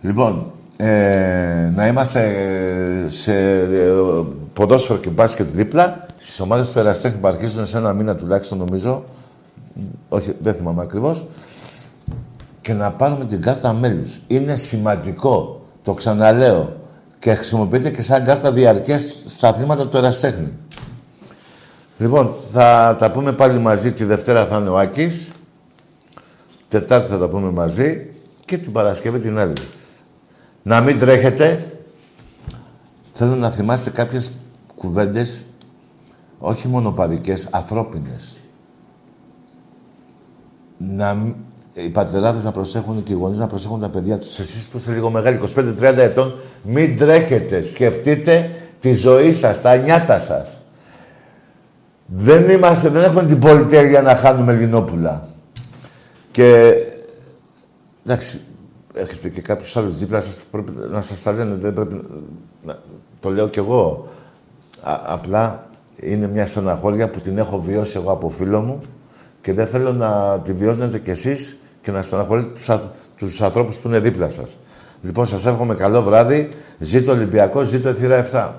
Λοιπόν, ε, να είμαστε σε ε, ποδόσφαιρο και μπάσκετ δίπλα, στις ομάδες του Εραστέχνη που αρχίζουν σε ένα μήνα τουλάχιστον νομίζω, όχι δεν θυμάμαι ακριβώς, και να πάρουμε την κάρτα μέλους. Είναι σημαντικό, το ξαναλέω, και χρησιμοποιείται και σαν κάρτα διαρκές στα αθλήματα του Εραστέχνη. Λοιπόν, θα τα πούμε πάλι μαζί. Τη Δευτέρα θα είναι ο Άκης. Τετάρτη θα τα πούμε μαζί. Και την Παρασκευή την άλλη. Να μην τρέχετε. Θέλω να θυμάστε κάποιες κουβέντες, όχι μόνο παδικές, ανθρώπινες. Να, μ- οι πατεράδες να προσέχουν και οι γονείς να προσέχουν τα παιδιά τους. Εσείς που είστε λίγο μεγάλοι, 25-30 ετών, μην τρέχετε. Σκεφτείτε τη ζωή σας, τα νιάτα σας. Δεν είμαστε, δεν έχουμε την πολυτέλεια να χάνουμε Ελληνόπουλα. Και εντάξει, έχετε και κάποιους άλλους δίπλα σας που πρέπει να σας τα λένε. Δεν πρέπει, να, το λέω κι εγώ. Α- απλά είναι μια στεναχώρια που την έχω βιώσει εγώ από φίλο μου και δεν θέλω να τη βιώσετε κι εσείς και να στεναχωρείτε τους, αθ- τους ανθρώπους που είναι δίπλα σας. Λοιπόν, σας εύχομαι καλό βράδυ. Ζήτω Ολυμπιακό, ζήτω η θύρα 7.